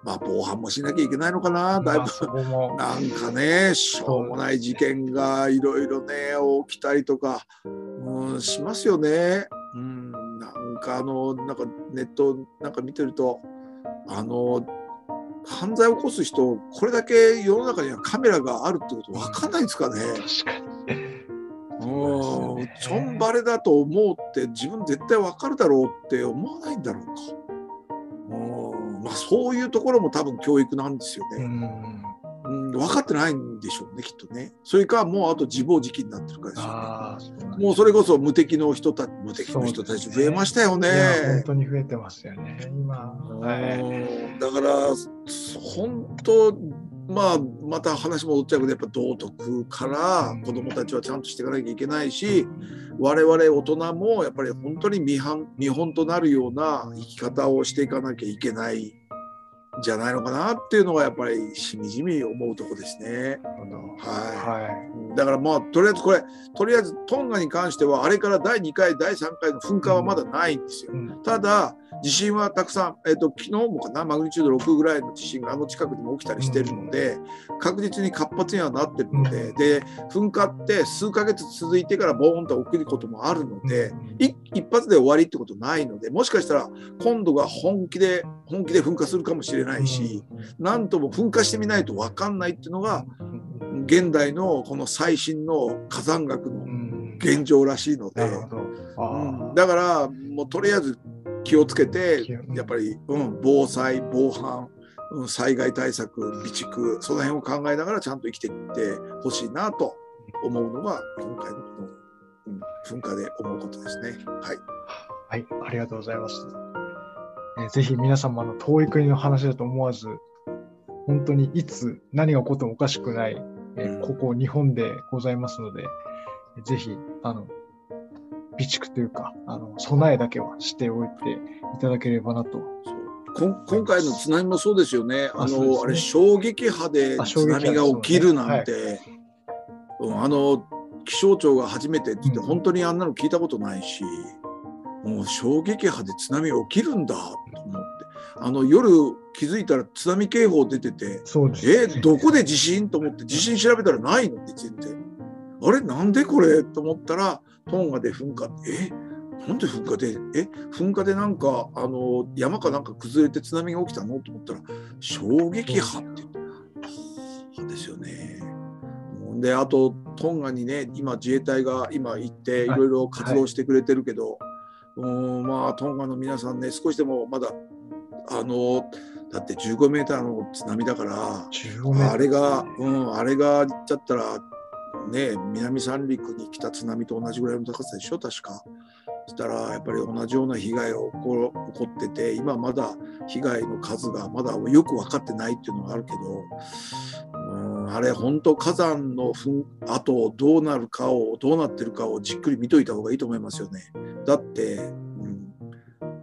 まあ、防犯もしなきゃいけないのかな、だいぶ。なんかね、しょうもない事件がいろいろね、起きたりとか、うん、しますよね。うんなんかあのなんかネットなんか見てるとあの犯罪を起こす人これだけ世の中にはカメラがあるってこと分かんないんですかね。確かにうん、ちょんばれだと思うって自分絶対分かるだろうって思わないんだろうか。うんまあ、そういうところも多分教育なんですよね。うん、分かってないんでしょうねきっとね。それかもうあと自暴自棄になってるからですよね。もうそれこそ無敵の人たち、無敵の人たち増えましたよね。ね本当に増えてますよね、今。はい、だから、本当、まあ、また話戻っちゃうけど、やっぱ道徳から子どもたちはちゃんとしていかなきゃいけないし、我々大人もやっぱり本当に見見本となるような生き方をしていかなきゃいけない。じゃないのかなっていうのがやっぱりしみじみ思うとこですね。はい、はい、だからまあとりあえずこれとりあえずトンガに関してはあれから第2回第3回の噴火はまだないんですよ。うん、ただ地震はたくさん、えーと、昨日もかなマグニチュード6ぐらいの地震があの近くにも起きたりしてるので、うん、確実に活発にはなってるのでうん、で噴火って数ヶ月続いてからボーンと起きることもあるので、一発で終わりってことないのでもしかしたら今度が本気で本気で噴火するかもしれないし何とも噴火してみないと分かんないっていうのが現代のこの最新の火山学の現状らしいので、うん、だからもうとりあえず気をつけてやっぱり、うん、防災防犯、うん災害対策備蓄その辺を考えながらちゃんと生きていってほしいなと思うのが今回のこの、うん噴火で思うことですね。はい、はい、ありがとうございます。えーぜひ皆様の遠い国の話だと思わず、本当にいつ何が起こってもおかしくない、えーうんここ日本でございますので、ぜひ、あの、備蓄というか、あの、備えだけはしておいていただければなと。そう。こん今回の津波もそうですよね。ああそうですね。のあれ衝撃波で津撃波波が起きるなんて、うんあの気象庁が初めてって言ってうん。本当にあんなの聞いたことないし、もう衝撃波で津波起きるんだと思って、あの夜気づいたら津波警報出てて、そうです、えどこで地震？と思って地震調べたらないのって全然。あれなんでこれ？と思ったらトンガで噴火え？なんで噴火でえ？噴火でなんかあの山かなんか崩れて津波が起きたの？と思ったら衝撃波って言ですよね。であとトンガにね今自衛隊が今行っていろいろ活動してくれてるけど、うんまあトンガの皆さんね少しでもまだあのだって15メーターの津波だから。15メートルあれが、うん、あれが行っちゃったら、ね、南三陸に来た津波と同じぐらいの高さでしょ、確か。そしたら、やっぱり同じような被害が起こってて、今まだ被害の数がまだよく分かってないっていうのがあるけど、うん、あれ、本当、火山の噴後どうなるかを、どうなってるかをじっくり見といた方がいいと思いますよね。だって、うん、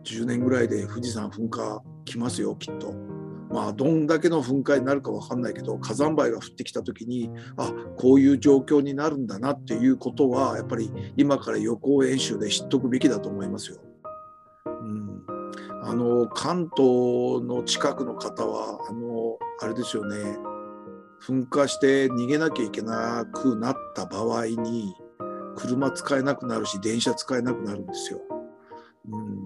10年ぐらいで富士山噴火来ますよ、きっと。まあ、どんだけの噴火になるかわかんないけど火山灰が降ってきた時にあこういう状況になるんだなっていうことはやっぱり今から予行演習で知っとくべきだと思いますよ。うん、あの関東の近くの方はあのあれですよね噴火して逃げなきゃいけなくなった場合に車使えなくなるし電車使えなくなるんですよ。うん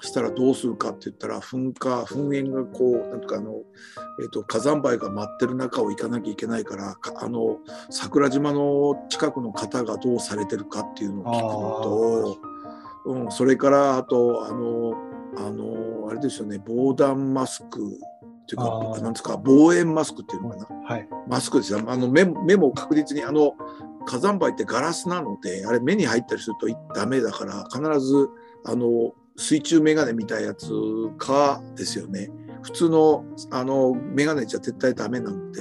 したらどうするかって言ったら噴火噴煙がこうなんとかあの、えっと火山灰が舞ってる中を行かなきゃいけないからかあの桜島の近くの方がどうされてるかっていうのを聞くのと、うん、それからあとあのあのあれですよね防弾マスクっていうあかー。なんですか防煙マスクっていうのかな？はい。マスクですよ。あの目目も確実にあの火山灰ってガラスなのであれ目に入ったりするとダメだから必ずあの水中メガネみたいなやつかですよね普通のあのメガネじゃ絶対ダメなので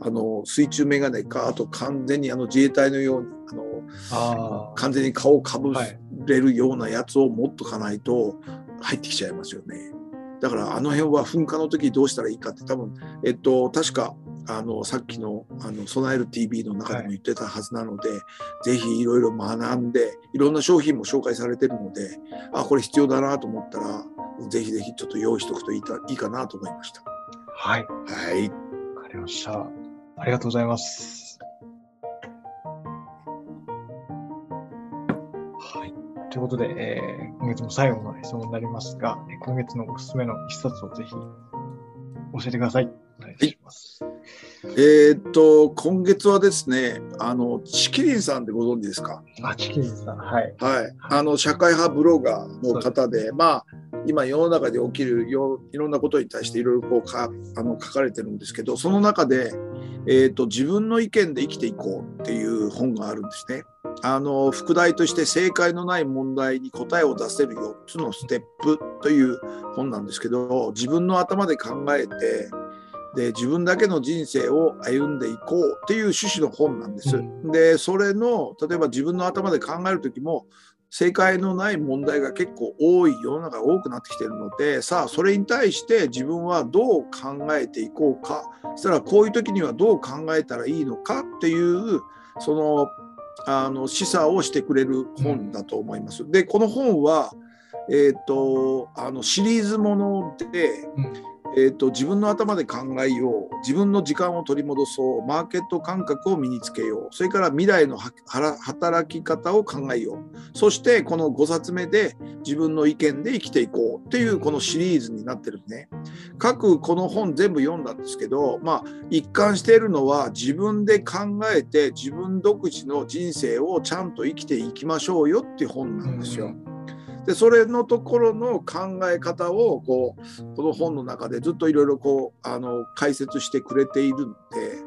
あの水中メガネかあと完全にあの自衛隊のようにあのああ。完全に顔をかぶはいれるようなやつを持っとかないと入ってきちゃいますよね。だからあの辺は噴火の時どうしたらいいかって多分、えっと、確かあのさっきの「あの備える TV」の中でも言ってたはずなので、ぜひいろいろ学んでいろんな商品も紹介されてるのであこれ必要だなと思ったらぜひぜひちょっと用意しておくといいかいいかなと思いました。はい。はい、わかりました。ありがとうございます。ということで、えー今月も最後の質問になりますが、えー今月のおすすめの一冊をぜひ教えてください。お願いします。えーっと今月はですねあのチキリンさんでご存知ですか？あ、チキンさん。はい。はい、あの社会派ブロガーの方で、まあ、今世の中で起きるよいろんなことに対していろいろこうかあの書かれてるんですけどその中で、えーと「自分の意見で生きていこう」っていう本があるんですね。あの副題として正解のない問題に答えを出せる4つのステップという本なんですけど自分の頭で考えてで自分だけの人生を歩んでいこうっていう趣旨の本なんです。うでそれの例えば自分の頭で考える時も正解のない問題が結構多い世の中が多くなってきているのでさあそれに対して自分はどう考えていこうか。そしたらこういう時にはどう考えたらいいのか？っていうそのあの示唆をしてくれる本だと思います。でこの本は、えー、とあのシリーズもので、うん。えー、と自分の頭で考えよう。自分の時間を取り戻そう。マーケット感覚を身につけよう。それから未来の働き方を考えよう。そしてこの5冊目で自分の意見で生きていこう。っていうこのシリーズになってるね。各この本全部読んだんですけどまあ一貫しているのは自分で考えて自分独自の人生をちゃんと生きていきましょうよっていう本なんですよ。でそれのところの考え方をこうこの本の中でずっといろいろこうあの解説してくれているので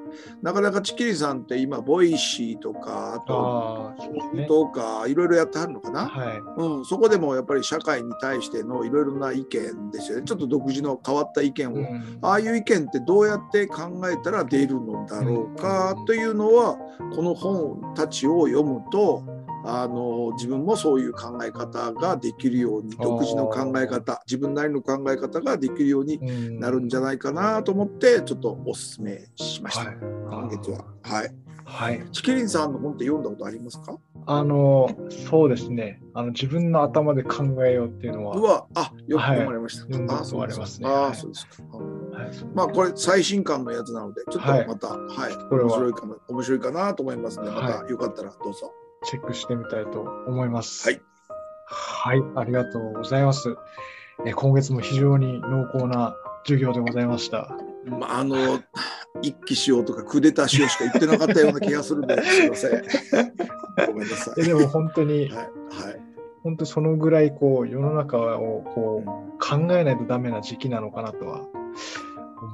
なかなかちきりんさんって今 Voicy とかあととかいろいろやってはるのかな、はい。うん、そこでもやっぱり社会に対してのいろいろな意見ですよね。ちょっと独自の変わった意見を、うん、ああいう意見ってどうやって考えたら出るのだろうかというのはこの本たちを読むとあの自分もそういう考え方ができるように独自の考え方自分なりの考え方ができるようになるんじゃないかなと思ってちょっとおすすめしました、はい、今月は。はい、はい、チキリンさんの本って読んだことありますか？あのそうですね。あの自分の頭で考えようっていうのは。うわあよく読まれました。はい、あそうですね。あそうですか。はい、まあこれ最新刊のやつなのでちょっとまた、はい、は。い、面白いかも面白いかなと思いますのでまたよかったらどうぞ。チェックしてみたいと思います。はい。はい、ありがとうございます。え今月も非常に濃厚な授業でございました。まあ、あの、一気しようとかクーデターしようしか言ってなかったような気がするんで すいません。ごめんなさい。でも本当に、はい、はい、本当そのぐらいこう世の中をこう考えないとダメな時期なのかなとは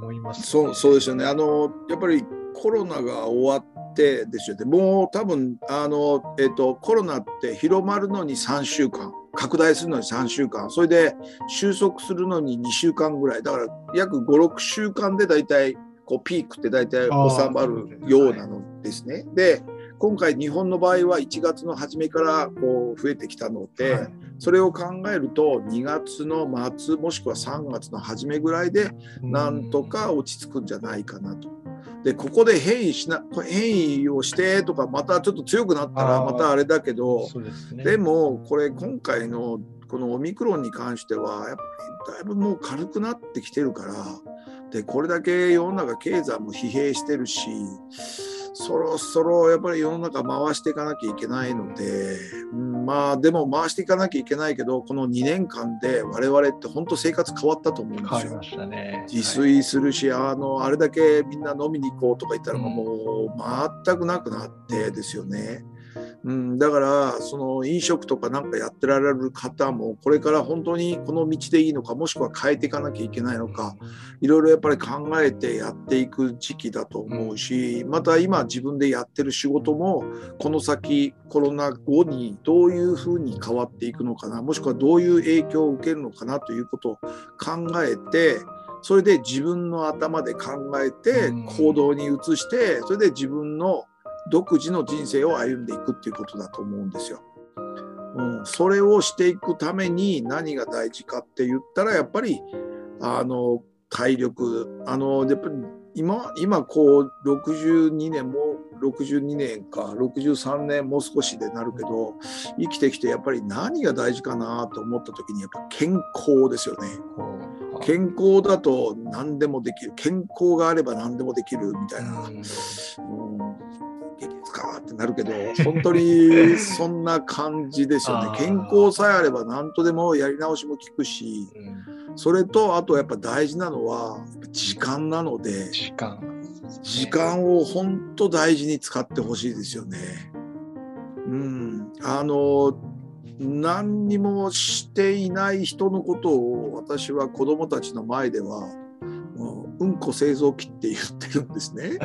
思います、ね、そうそうですよね。あのやっぱりコロナが終わってですよ。ね、もう多分あの、えーと、コロナって広まるのに3週間、拡大するのに3週間、それで収束するのに2週間ぐらい、だから約5、6週間で大体こうピークって大体収まるようなのですね。で今回日本の場合は1月の初めからこう増えてきたので、はい、それを考えると2月の末もしくは3月の初めぐらいでなんとか落ち着くんじゃないかなと。でここで変異しな変異をしてとかまたちょっと強くなったらまたあれだけどで、ね,、もこれ今回のこのオミクロンに関してはやっぱりだいぶもう軽くなってきてるからでこれだけ世の中経済も疲弊してるしそろそろやっぱり世の中回していかなきゃいけないので、うん、まあでも回していかなきゃいけないけどこの2年間で我々って本当生活変わったと思うんですよ。ね、自炊するし、はい、あのあれだけみんな飲みに行こうとか言ったらもう全くなくなってですよね。うん、だからその飲食とかなんかやってられる方もこれから本当にこの道でいいのかもしくは変えていかなきゃいけないのかいろいろやっぱり考えてやっていく時期だと思うしまた今自分でやってる仕事もこの先コロナ後にどういうふうに変わっていくのかなもしくはどういう影響を受けるのかなということを考えてそれで自分の頭で考えて行動に移してそれで自分の独自の人生を歩んでいくっていうことだと思うんですよ。うん、それをしていくために何が大事かって言ったらやっぱりあの体力あのやっぱり今今こう62年も62年か63年もう少しでなるけど生きてきてやっぱり何が大事かなと思った時にやっぱ健康ですよね。健康だと何でもできる健康があれば何でもできるみたいな。うんかってなるけど 本当にそんな感じですよね。健康さえあれば何とでもやり直しも効くし、うん、それとあとやっぱ大事なのは時間なので時間。時間を本当大事に使ってほしいですよね。うん、あの何にもしていない人のことを私は子供たちの前ではうんこ製造機って言ってるんですね。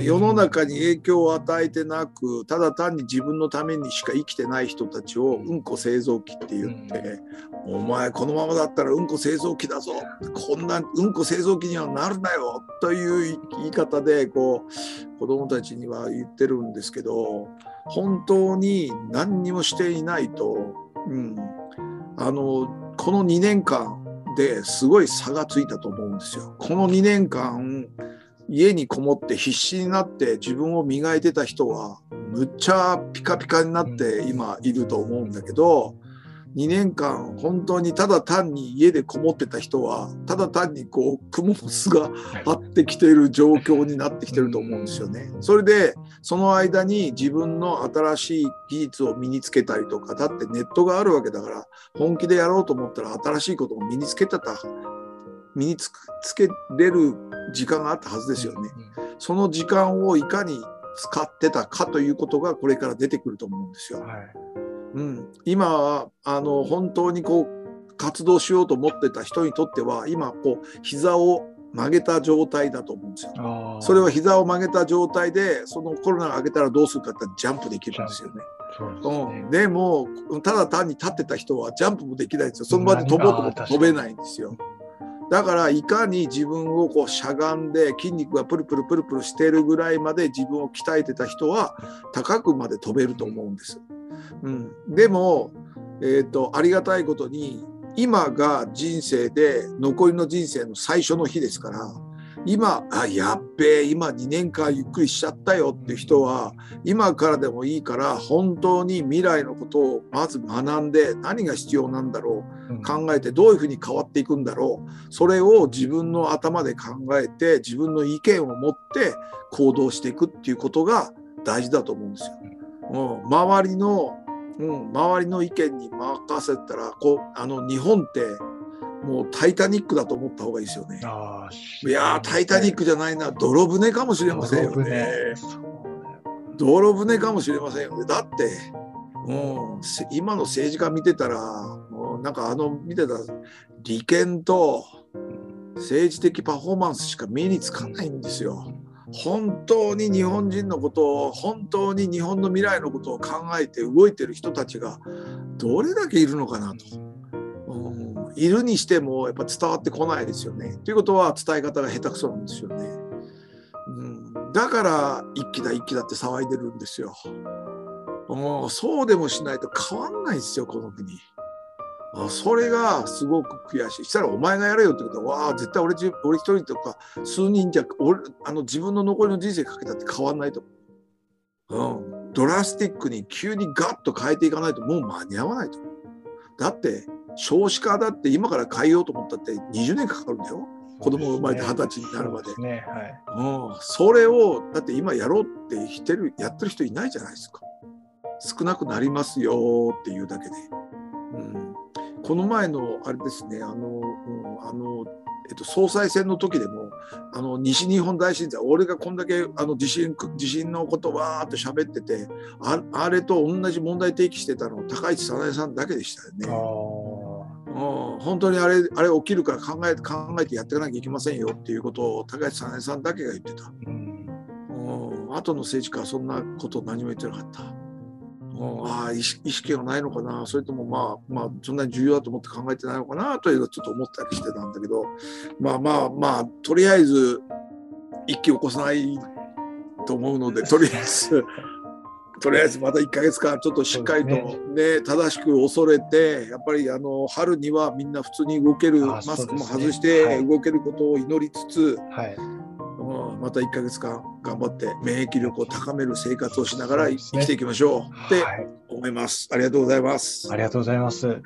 世の中に影響を与えてなくただ単に自分のためにしか生きてない人たちをうんこ製造機って言って、お前このままだったらうんこ製造機だぞ。こんなうんこ製造機にはなるなよ。という言い方でこう子供たちには言ってるんですけど本当に何にもしていないと、うん、あのこの2年間ですごい差がついたと思うんですよ。この2年間家にこもって必死になって自分を磨いてた人はむっちゃピカピカになって今いると思うんだけど2年間本当にただ単に家でこもってた人はただ単にこうクモの巣が張ってきている状況になってきてると思うんですよね。それでその間に自分の新しい技術を身につけたりとかだってネットがあるわけだから本気でやろうと思ったら新しいことを身につけてた身につけれる時間があったはずですよね。その時間をいかに使ってたかということがこれから出てくると思うんですよ。はいうん、今はあの本当にこう活動しようと思ってた人にとっては今こう膝を曲げた状態だと思うんですよ。それは膝を曲げた状態でそのコロナが明けたらどうするかってジャンプできるんですよね。そうですうね。ん、でもただ単に立ってた人はジャンプもできないんですよ。その場で飛ぼうと思って何が飛べないんですよ。だからいかに自分をこうしゃがんで筋肉がプルプルプルプルしてるぐらいまで自分を鍛えてた人は高くまで飛べると思うんです、うん、でも、えー、とありがたいことに今が人生で残りの人生の最初の日ですから今あやっべえ今2年間ゆっくりしちゃったよっていう人は今からでもいいから本当に未来のことをまず学んで何が必要なんだろうんう考えてどういうふうに変わっていくんだろうそれを自分の頭で考えて自分の意見を持って行動していくっていうことが大事だと思うんですよ。うん、周りの、うん、周りの意見に任せたらこうあの日本ってもうタイタニックだと思った方がいいですよね。いやータイタニックじゃないな泥船かもしれませんよ泥船ね。泥船かもしれませんよね。だって、うん、せ今の政治家見てたら、もうなんかあの見てた利権と政治的パフォーマンスしか目につかないんですよ。本当に日本人のことを、本当に日本の未来のことを考えて動いてる人たちがどれだけいるのかなと。うんいるにしてもやっぱ伝わってこないですよね。ということは伝え方が下手くそなんですよね。うん、だから一気だ一気だって騒いでるんですよ。もうそうでもしないと変わんないですよこの国。あそれがすごく悔しい。したらお前がやれよってことは、わあ、絶対俺じ俺一人とか数人じゃ俺あの自分の残りの人生かけたって変わんないと思う。うん。ドラスティックに急にガッと変えていかないともう間に合わないと思う。だって少子化だって今から変えようと思ったって20年かかるんだよ。子供が生まれて二十歳になるまでそねはいうん、それをだって今やろうってしてるやってる人いないじゃないですか少なくなりますよっていうだけで、うん、この前のあれですねあの、うんあのえっと、総裁選の時でもあの西日本大震災俺がこんだけあの地震地震のことわーって喋っててああれと同じ問題提起してたの高市早苗さんだけでしたよね。あうん本当にあれあれ起きるから考え考えてやっていかなきゃいけませんよっていうことを高市早苗さんだけが言ってた。うん後の政治家はそんなこと何も言ってなかった。うん。ああ意識がないのかな？それともまあまあそんなに重要だと思って考えてないのかな？というのはちょっと思ったりしてたんだけど。まあまあまあとりあえず一気起こさないと思うので とりあえずとりあえずまた1ヶ月間ちょっとしっかりとそうね。正しく恐れてやっぱりあの春にはみんな普通に動けるあマスクも外してはい。動けることを祈りつつ、はい。うんまた1ヶ月間頑張って免疫力を高める生活をしながら生きていきましょうってはい思います。ありがとうございます。ありがとうございます。